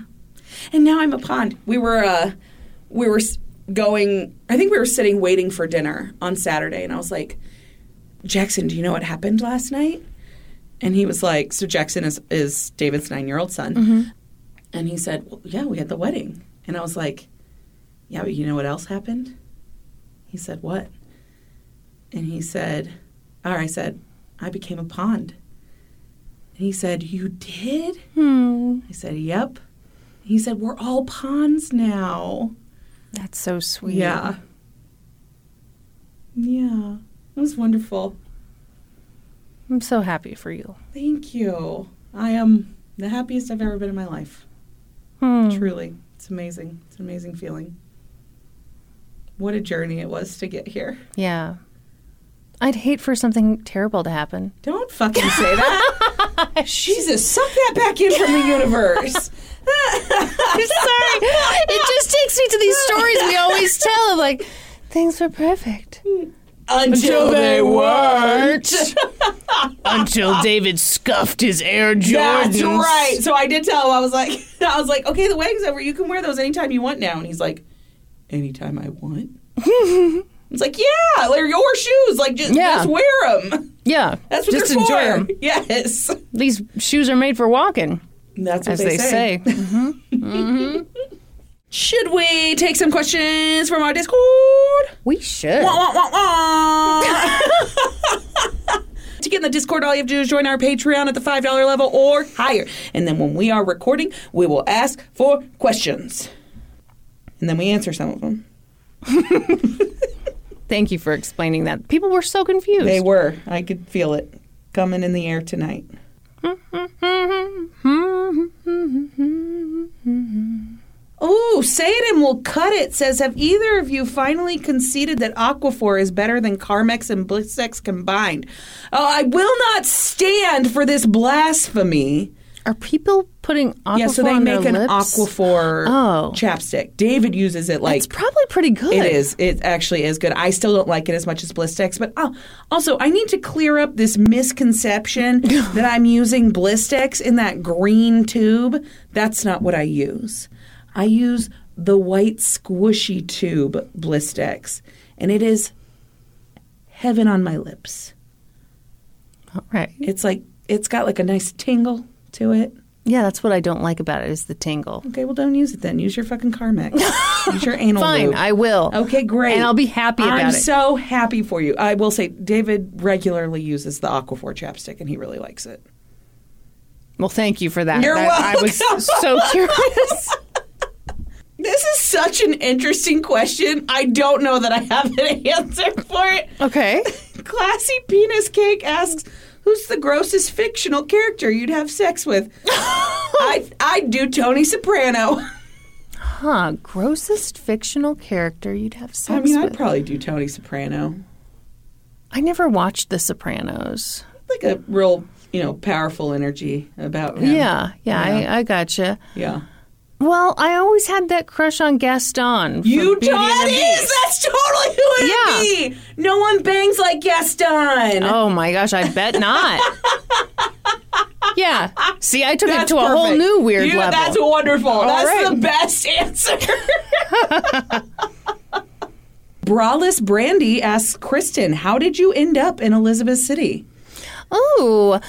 And now I'm a pond. We were uh we were going I think we were sitting waiting for dinner on Saturday and I was like, "Jackson, do you know what happened last night?" And he was like, so Jackson is is David's 9-year-old son. And he said, well, "Yeah, we had the wedding." And I was like, "Yeah, but you know what else happened?" He said, "What?" And he said, or I said, "I became a pond." And he said, "You did?" Hmm. I said, Yep. He said, We're all ponds now. That's so sweet. Yeah. Yeah. It was wonderful. I'm so happy for you. Thank you. I am the happiest I've ever been in my life. Hmm. Truly. It's amazing. It's an amazing feeling. What a journey it was to get here. Yeah. I'd hate for something terrible to happen. Don't fucking say that. Jesus, suck that back in from the universe. I'm sorry. It just takes me to these stories we always tell of like things were perfect. Until they weren't. Until David scuffed his Air Jordans. That's right. So I did tell him. I was like, I was like, okay, the wedding's over. You can wear those anytime you want now. And he's like, anytime I want. It's like, yeah, they're your shoes. Like, just, Yeah. just wear them. Yeah, That's what just they're enjoy for. them. Yes. These shoes are made for walking, That's what as they, say. Mm-hmm. Mm-hmm. Should we take some questions from our Discord? We should. Wah, wah, wah. to get in the Discord, all you have to do is join our Patreon at the $5 level or higher. And then when we are recording, we will ask for questions. And then we answer some of them. Thank you for explaining that. People were so confused. They were. I could feel it coming in the air tonight. Ooh, say it and we'll cut it. Says, have either of you finally conceded that Aquaphor is better than Carmex and Blistex combined? Oh, I will not stand for this blasphemy. Are people putting aquaphor yeah, so they make an lips? Aquaphor Oh. chapstick. David uses it like It's probably pretty good. It is. It actually is good. I still don't like it as much as Blistex, but oh, also I need to clear up this misconception that I'm using Blistex in that green tube. That's not what I use. I use the white squishy tube Blistex, and it is heaven on my lips. All right. It's like it's got like a nice tingle to it. Yeah, that's what I don't like about it is the tingle. Okay, well don't use it then. Use your fucking Carmex. use your anal Fine. I will. Okay, great. And I'll be happy about I'm it. so happy for you. I will say, David regularly uses the Aquaphor chapstick, and he really likes it. Well, thank you for that. You're That- I was so curious. This is such an interesting question. I don't know that I have an answer for it. okay. Classy Penis Cake asks, "Who's the grossest fictional character you'd have sex with?" I I'd do Tony Soprano. Huh. Grossest fictional character you'd have sex with? I mean, I'd with. probably do Tony Soprano. I never watched The Sopranos. Like a real, you know, powerful energy about him. Yeah, yeah, I, I gotcha. yeah. Well, I always had that crush on Gaston. You and that is that's totally who it Yeah. would be. No one bangs like Gaston. Oh my gosh, I bet not. yeah. See, I took it That's to a whole new weird You- level. That's wonderful. that's right. the best answer. Braless Brandy asks Kristin, "How did you end up in Elizabeth City?" Oh,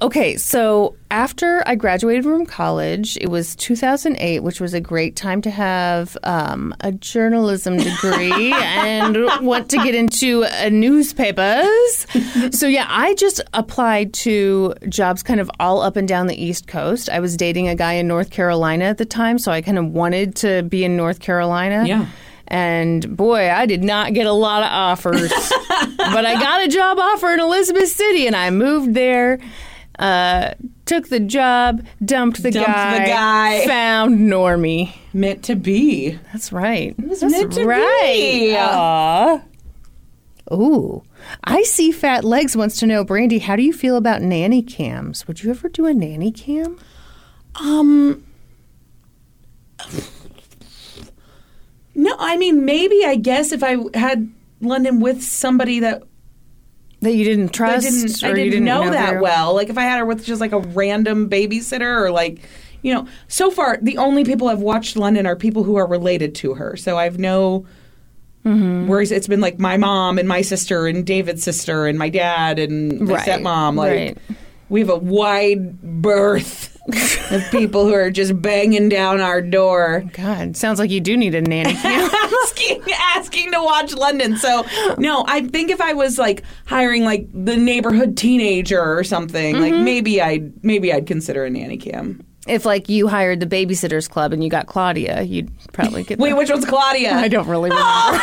okay. So after I graduated from college, it was 2008, which was a great time to have um, a journalism degree and want to get into uh, newspapers. so yeah, I just applied to jobs kind of all up and down the East Coast. I was dating a guy in North Carolina at the time, so I kind of wanted to be in North Carolina. Yeah. And boy, I did not get a lot of offers. but I got a job offer in Elizabeth City and I moved there. Uh, took the job, dumped the Dumped the guy, guy. found Normie. Meant to be. That's right. That's meant to right. be. Aw. Ooh. I see Fat Legs wants to know, Brandi, how do you feel about nanny cams? Would you ever do a nanny cam? Um. No, I mean maybe I guess if I had London with somebody that That you didn't trust. I didn't, I you didn't, know, very that well. Like if I had her with just like a random babysitter or like, you know, so far the only people I've watched London are people who are related to her. So I've no Mm-hmm. whereas it's been like my mom and my sister and David's sister and my dad and my Right, stepmom. Like right. we have a wide berth of people who are just banging down our door. God, sounds like you do need a nanny cam. asking asking to watch London. So no, I think if I was like hiring like the neighborhood teenager or something, like maybe I'd maybe I'd consider a nanny cam. if like you hired the babysitters club and you got Claudia, you'd probably get. Wait, which one's Claudia? I don't really remember.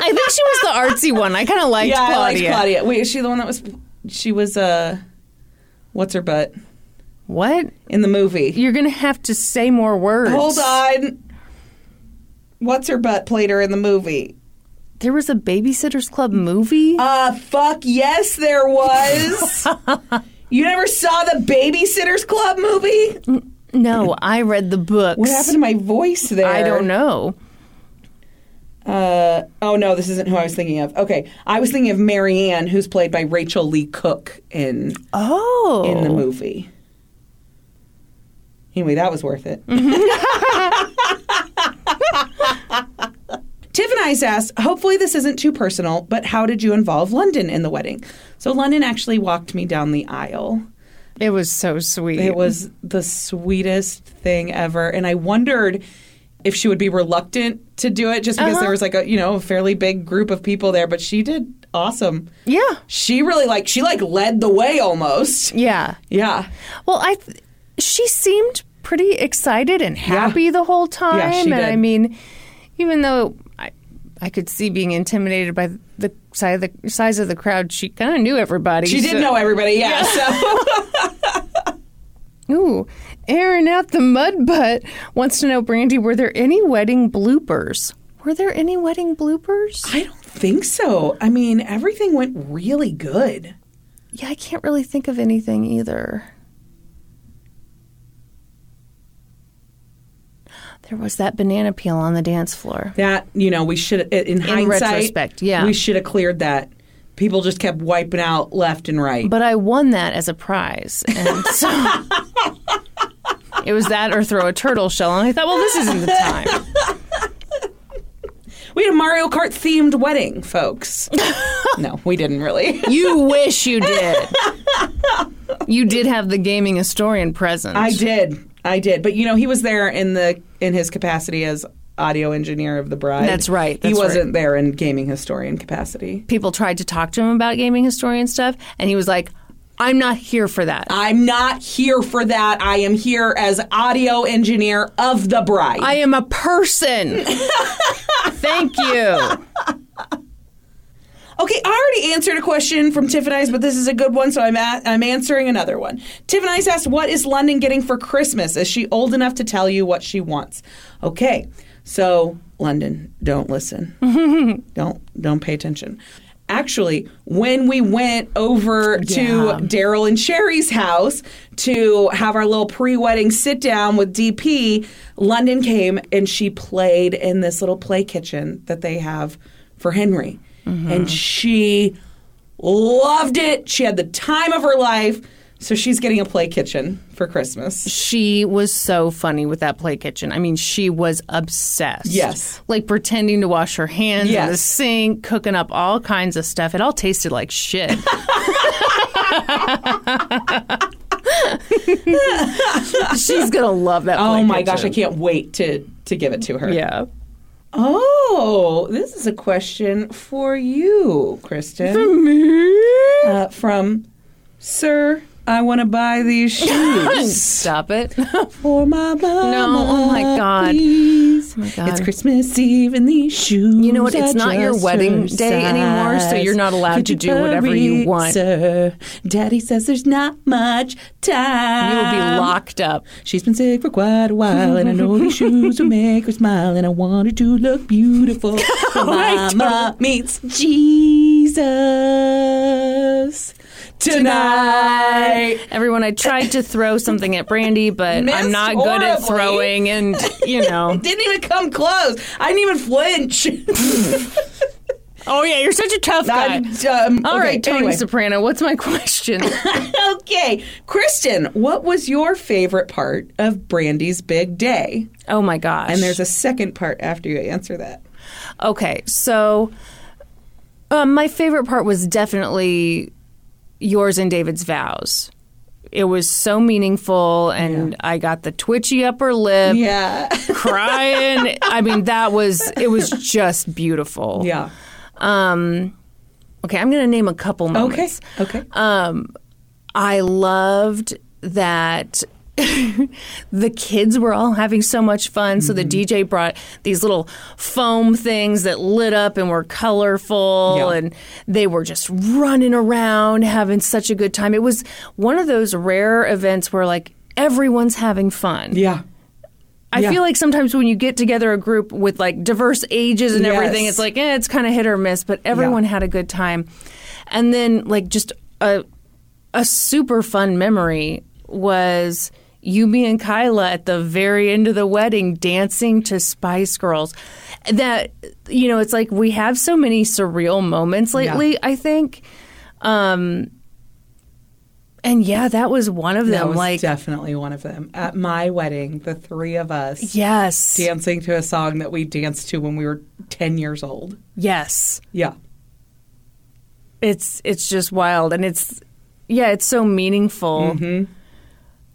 I think she was the artsy one. I kind of liked yeah, I liked Claudia. Claudia. Wait, is she the one that was? She was uh, what's her butt What? in the movie? You're gonna have to say more words. Hold on. What's her butt played her in the movie? there was a Babysitters Club movie. Uh, fuck yes, there was. you never saw the Babysitters Club movie? no, I read the books. What happened to my voice there? I don't know. Uh, oh no, this isn't who I was thinking of. Okay, I was thinking of Mary Anne, who's played by Rachael Leigh Cook in Oh, in the movie. Anyway, that was worth it. Tiff and I asked, hopefully this isn't too personal, but how did you involve London in the wedding? So London actually walked me down the aisle. it was so sweet. It was the sweetest thing ever. And I wondered if she would be reluctant to do it just because there uh-huh. was like a, you know, a fairly big group of people there, but she did awesome. yeah, She really like she like led the way almost. yeah. Yeah. Well, I th- she seemed pretty excited and happy the whole time. Yeah, she and did. I mean, even though I I could see being intimidated by the size of the size of the crowd, she kind of knew everybody. She did know everybody, yeah. So Ooh, Aaron out the mud butt wants to know, Brandi, were there any wedding bloopers? Were there any wedding bloopers? I don't think so. I mean, everything went really good. Yeah, I can't really think of anything either. There was that banana peel on the dance floor. That, you know, we should in, hindsight retrospect, yeah. We should have cleared that. People just kept wiping out left and right. But I won that as a prize. And so it was that or throw a turtle shell. And I thought, well, this isn't the time. we had a Mario Kart themed wedding, folks. no, we didn't really. You wish you did. You did have the gaming historian present. I did. I did. But you know, he was there in the in his capacity as audio engineer of the bride. That's right, he wasn't right. there in gaming historian capacity. People tried to talk to him about gaming historian stuff, and he was like, I'm not here for that. I'm not here for that. I am here as audio engineer of the bride. I am a person. Thank you. Okay, I already answered a question from Tiff and I's, but this is a good one, so I'm at, I'm answering another one. Tiff and I's asked, "What is London getting for Christmas? Is she old enough to tell you what she wants?" Okay, so London, don't listen. don't don't pay attention. Actually, when we went over to Daryl and Sherry's house to have our little pre-wedding sit down with DP, London came and she played in this little play kitchen that they have for Henry. Mm-hmm. And she loved it. She had the time of her life. So she's getting a play kitchen for Christmas. She was so funny with that play kitchen. I mean, she was obsessed. Yes. Like pretending to wash her hands in the sink, cooking up all kinds of stuff. It all tasted like shit. She's going to love that Oh my gosh, I can't wait to to give it to her. Yeah. Oh, this is a question for you, Kristin. For me? Uh, from Sir, I want to buy these shoes Stop it. for my mama. No, oh my God. please. Oh my God. It's Christmas Eve and these shoes. You know what? It's not your wedding day anymore, so you're not allowed Could to do whatever you want. Sir? Daddy says there's not much time. You will be locked up. She's been sick for quite a while, and I know these shoes will make her smile, and I want her to look beautiful. Mama meets Jesus tonight. Everyone, I tried to throw something at Brandi, but Missed I'm not good at throwing, and you know. Didn't even come close. I didn't even flinch. oh yeah, you're such a tough guy. Um, All okay, right, Tony anyway. Soprano, what's my question? okay, Kristin, what was your favorite part of Brandi's big day? oh my gosh. And there's a second part after you answer that. Okay, so um, my favorite part was definitely yours and David's vows. It was so meaningful, and I got the twitchy upper lip, Yeah. crying. I mean, that was it was just beautiful. yeah. Um, okay, I'm going to name a couple more. Okay. Okay. Um, I loved that the kids were all having so much fun. So the DJ brought these little foam things that lit up and were colorful, Yeah. and they were just running around having such a good time. It was one of those rare events where like everyone's having fun. yeah. I Yeah. feel like sometimes when you get together a group with like diverse ages and Yes. everything, it's like eh, it's kind of hit or miss. But everyone Yeah. had a good time, and then like just a a super fun memory was you, me, and Kyla at the very end of the wedding dancing to Spice Girls. That you know, it's like we have so many surreal moments lately. I think. Um, and yeah, that was one of That them. was like, definitely one of them. At my wedding, the three of us yes, dancing to a song that we danced to when we were 10 years old. yes. Yeah. it's it's just wild and it's yeah it's so meaningful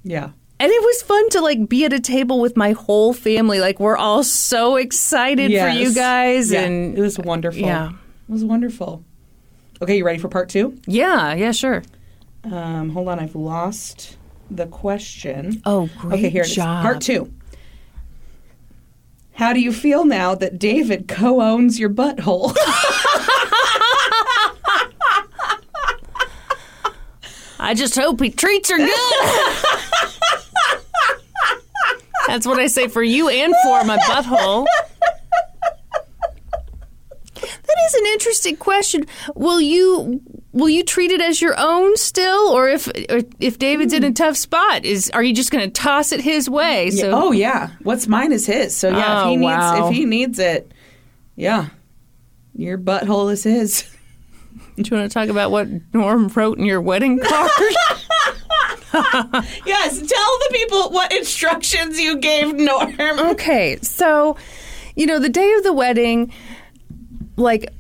Yeah. And it was fun to like be at a table with my whole family like we're all so excited for you guys Yeah, and it was wonderful. Yeah. It was wonderful. Okay, you ready for part two? yeah yeah sure Um, hold on, I've lost the question. oh great okay, here it is. Part two. How do you feel now that David co owns your butthole? i just hope he treats her good that's what i say for you and for my butthole. That is an interesting question. Will you will you treat it as your own still? Or if or if david's in a hmm. tough spot is are you just going to toss it his way? So oh yeah, what's mine is his. So yeah, if Oh, he needs wow. if he needs it, yeah, your butthole is his. do you want to talk about what norm wrote in your wedding card Yes, tell the people what instructions you gave Norm. okay so you know the day of the wedding like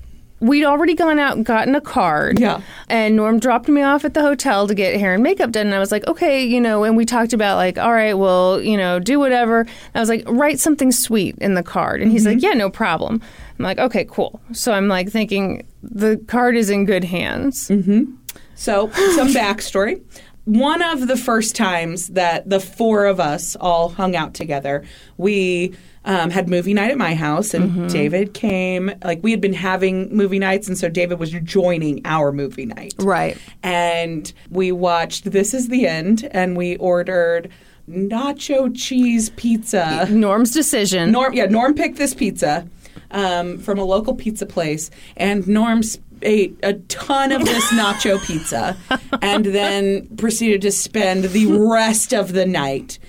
we'd already gone out and gotten a card. Yeah. And Norm dropped me off at the hotel to get hair and makeup done. And I was like, okay, you know, and we talked about like, all right, well, you know, do whatever. And I was like, write something sweet in the card. And he's like, mm-hmm. yeah, no problem. I'm like, okay, cool. So I'm like thinking the card is in good hands. Mm-hmm. So, some backstory. One of the first times that the four of us all hung out together, we um, had movie night at my house, and David came. Like, we had been having movie nights, and so David was joining our movie night. Right. And we watched This Is the End, and we ordered nacho cheese pizza. Norm's decision. Norm, yeah, Norm picked this pizza um, from a local pizza place, and Norm s- ate a ton of this nacho pizza, and then proceeded to spend the rest of the night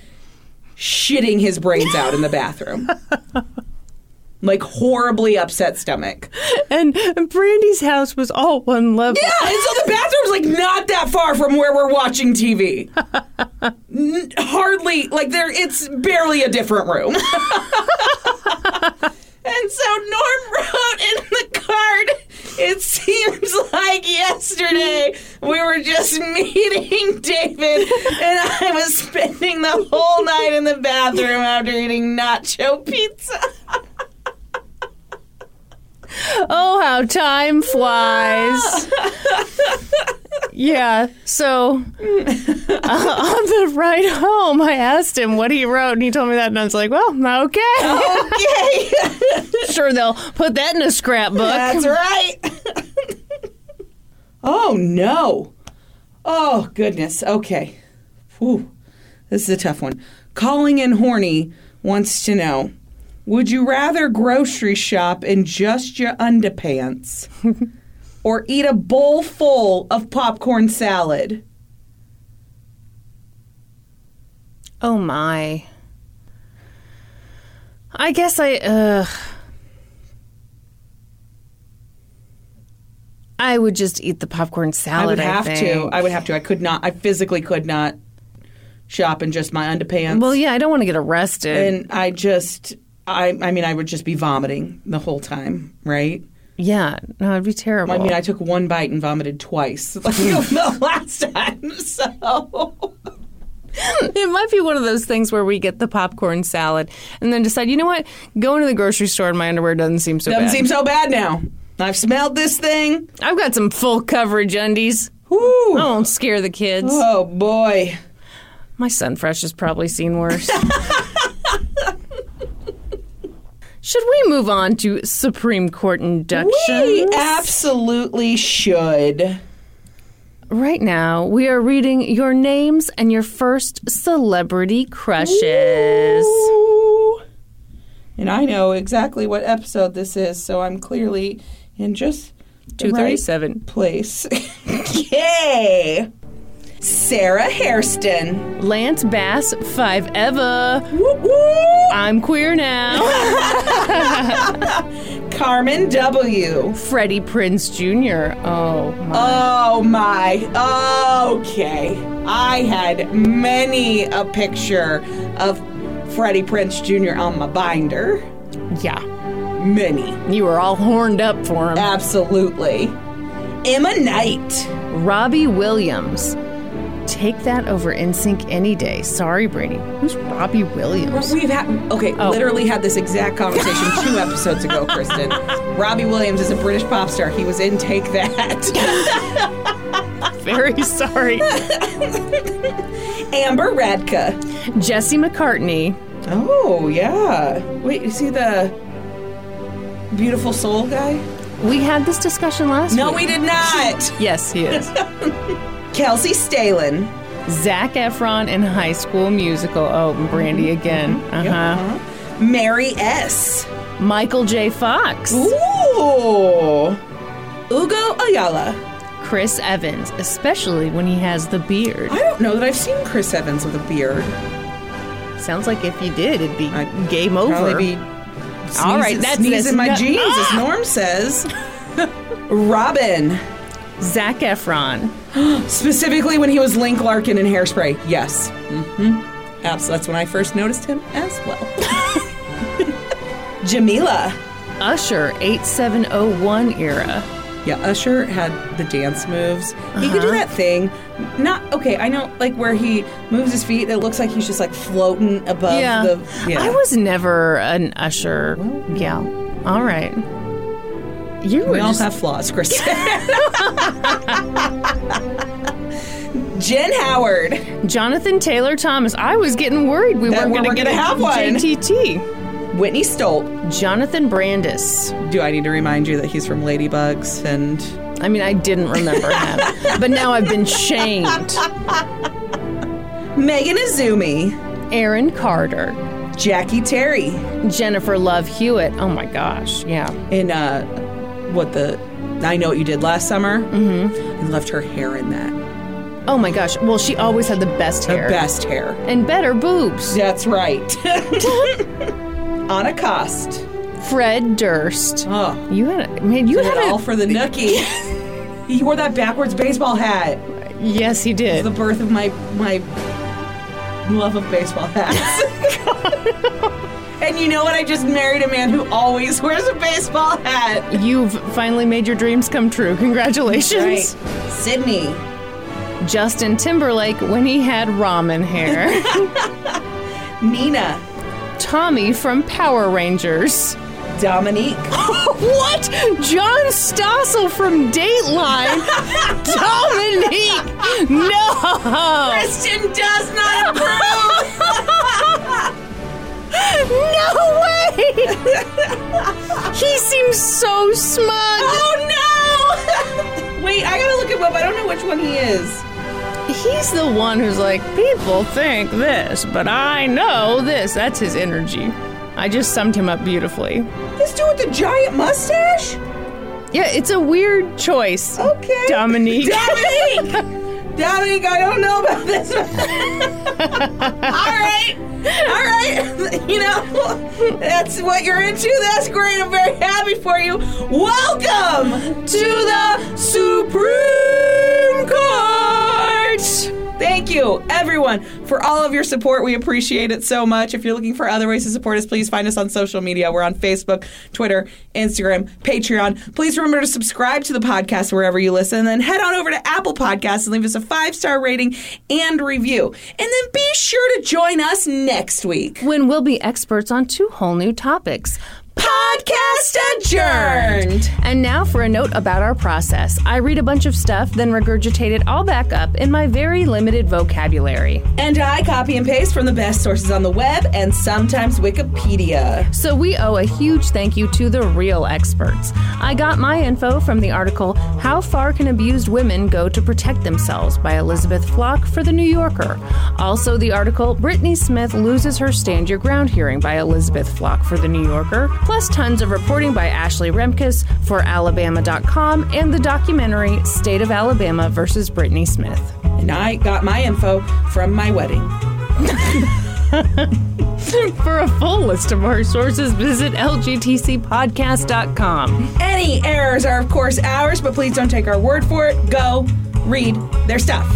shitting his brains out in the bathroom. Like horribly upset stomach. and Brandi's house was all one level. Yeah, and so the bathroom's like not that far from where we're watching TV. N- hardly like there. It's barely a different room. and so Norm wrote in the card. It seems like yesterday we were just meeting David, and I was spending the whole night in the bathroom after eating nacho pizza. Oh, how time flies. yeah. So uh, on the ride home, I asked him what he wrote, and he told me that, and I was like, well, okay. Okay. sure, they'll put that in a scrapbook. That's right. oh no. Oh goodness. Okay. Whew. This is a tough one. Calling in horny wants to know. Would you rather grocery shop in just your underpants or eat a bowl full of popcorn salad? Oh, my. I guess I, uh, I would just eat the popcorn salad. I would have to. think. I would have to. I could not. I physically could not shop in just my underpants. well, yeah, I don't want to get arrested. and I just I I mean I would just be vomiting the whole time, right? Yeah, no, it'd be terrible. I mean I took one bite and vomited twice like the last time. So It might be one of those things where we get the popcorn salad and then decide, you know what? Going to the grocery store in my underwear doesn't seem so doesn't bad. seem so bad now. I've smelled this thing. I've got some full coverage undies. Whew. I won't scare the kids. Oh boy. My son Fresh has probably seen worse. Should we move on to Supreme Court inductions? We absolutely should. right now we are reading your names and your first celebrity crushes. Ooh. And I know exactly what episode this is, so I'm clearly in just the right 237. place. Yay! Sarah Hairston. Lance Bass, five. Woo woo! I'm queer now. Carmen W. Freddie Prinze Jr. Oh my. Oh my. Okay. I had many a picture of Freddie Prinze Jr. on my binder. yeah. Many. You were all horned up for him. Absolutely. Emma Knight. Robbie Williams. Take that over NSYNC any day. Sorry, Brady. Who's Robbie Williams? We've had okay, Oh. literally had this exact conversation two episodes ago, Kristin. Robbie Williams is a British pop star. He was in Take That. Very sorry. Amber Radka. Jesse McCartney. Oh yeah. Wait, you see the beautiful soul guy? We had this discussion last No, week. we did not. Yes, he is. Kelsey Stalin. Zac Efron in High School Musical. Oh, and Brandi again. Uh huh. Mary S. Michael J. Fox. Ooh. Ugo Ayala. Chris Evans, especially when he has the beard. I don't know that I've seen Chris Evans with a beard. Sounds like if you did, it'd be I'd game over. Be All right, that's sneeze in my no- jeans, as Ah! Norm says. Robin. Zac Efron. Specifically when he was Link Larkin in Hairspray. Yes. Mm-hmm. Absolutely. That's when I first noticed him as well. Jamila. Usher, 8701 era. Yeah, Usher had the dance moves. He could do that thing. Not okay. I know, like where he moves his feet. It looks like he's just like floating above yeah. the. Yeah. I was never an Usher gal. All right. You We all just, have flaws, Kristin. Jen Howard. Jonathan Taylor Thomas. I was getting worried we That weren't going to get gonna have one. JTT. Whitney Stolt. Jonathan Brandis. Do I need to remind you that he's from Ladybugs and I mean, I didn't remember him, but now I've been shamed. Megan Izumi, Aaron Carter, Jackie Terry, Jennifer Love Hewitt. Oh my gosh, yeah. in uh, what the I know what you did last summer. Mm-hmm. I loved her hair in that. Oh my gosh. Well, she always had the best hair. The best hair. and better boobs. That's right. Anna Cost. Fred Durst. Oh, You had a, man. You did had it all for the nookie. he wore that backwards baseball hat. yes, he did. The birth of my my love of baseball hats. And you know what? I just married a man who always wears a baseball hat. You've finally made your dreams come true. Congratulations. Sydney. Justin Timberlake when he had ramen hair. Nina. Tommy from Power Rangers. Dominique. what? John Stossel from Dateline. Dominique. No. Kristin does not approve. No way. he seems so smug. oh no! Wait, I gotta look him up. I don't know which one he is. He's the one who's like, people think this, but I know this. That's his energy. I just summed him up beautifully. This dude with the giant mustache? Yeah, it's a weird choice. Okay. Dominique. Dominique! Dominique, I don't know about this. All right. All right. You know, that's what you're into. That's great. I'm very happy for you. Welcome to the Supreme Court. Thank you, everyone, for all of your support. We appreciate it so much. If you're looking for other ways to support us, please find us on social media. We're on Facebook, Twitter, Instagram, Patreon. Please remember to subscribe to the podcast wherever you listen, and then head on over to Apple Podcasts and leave us a five star rating and review. And then be sure to join us next week. when we'll be experts on two whole new topics Podcast adjourned. And now for a note about our process. I read a bunch of stuff, then regurgitate it all back up in my very limited vocabulary. And I copy and paste from the best sources on the web and sometimes Wikipedia. So we owe a huge thank you to the real experts. I got my info from the article How Far Can Abused Women Go to Protect Themselves by Elizabeth Flock for The New Yorker. Also, the article Brittany Smith Loses Her Stand Your Ground hearing by Elizabeth Flock for The New Yorker, plus tons of reporting by Ashley Remkus for Alabama.com and the documentary State of Alabama versus Brittany Smith. And I got my info from my wedding. For a full list of our sources, visit lgtcpodcast.com. Any errors are, of course, ours, but please don't take our word for it. Go read their stuff.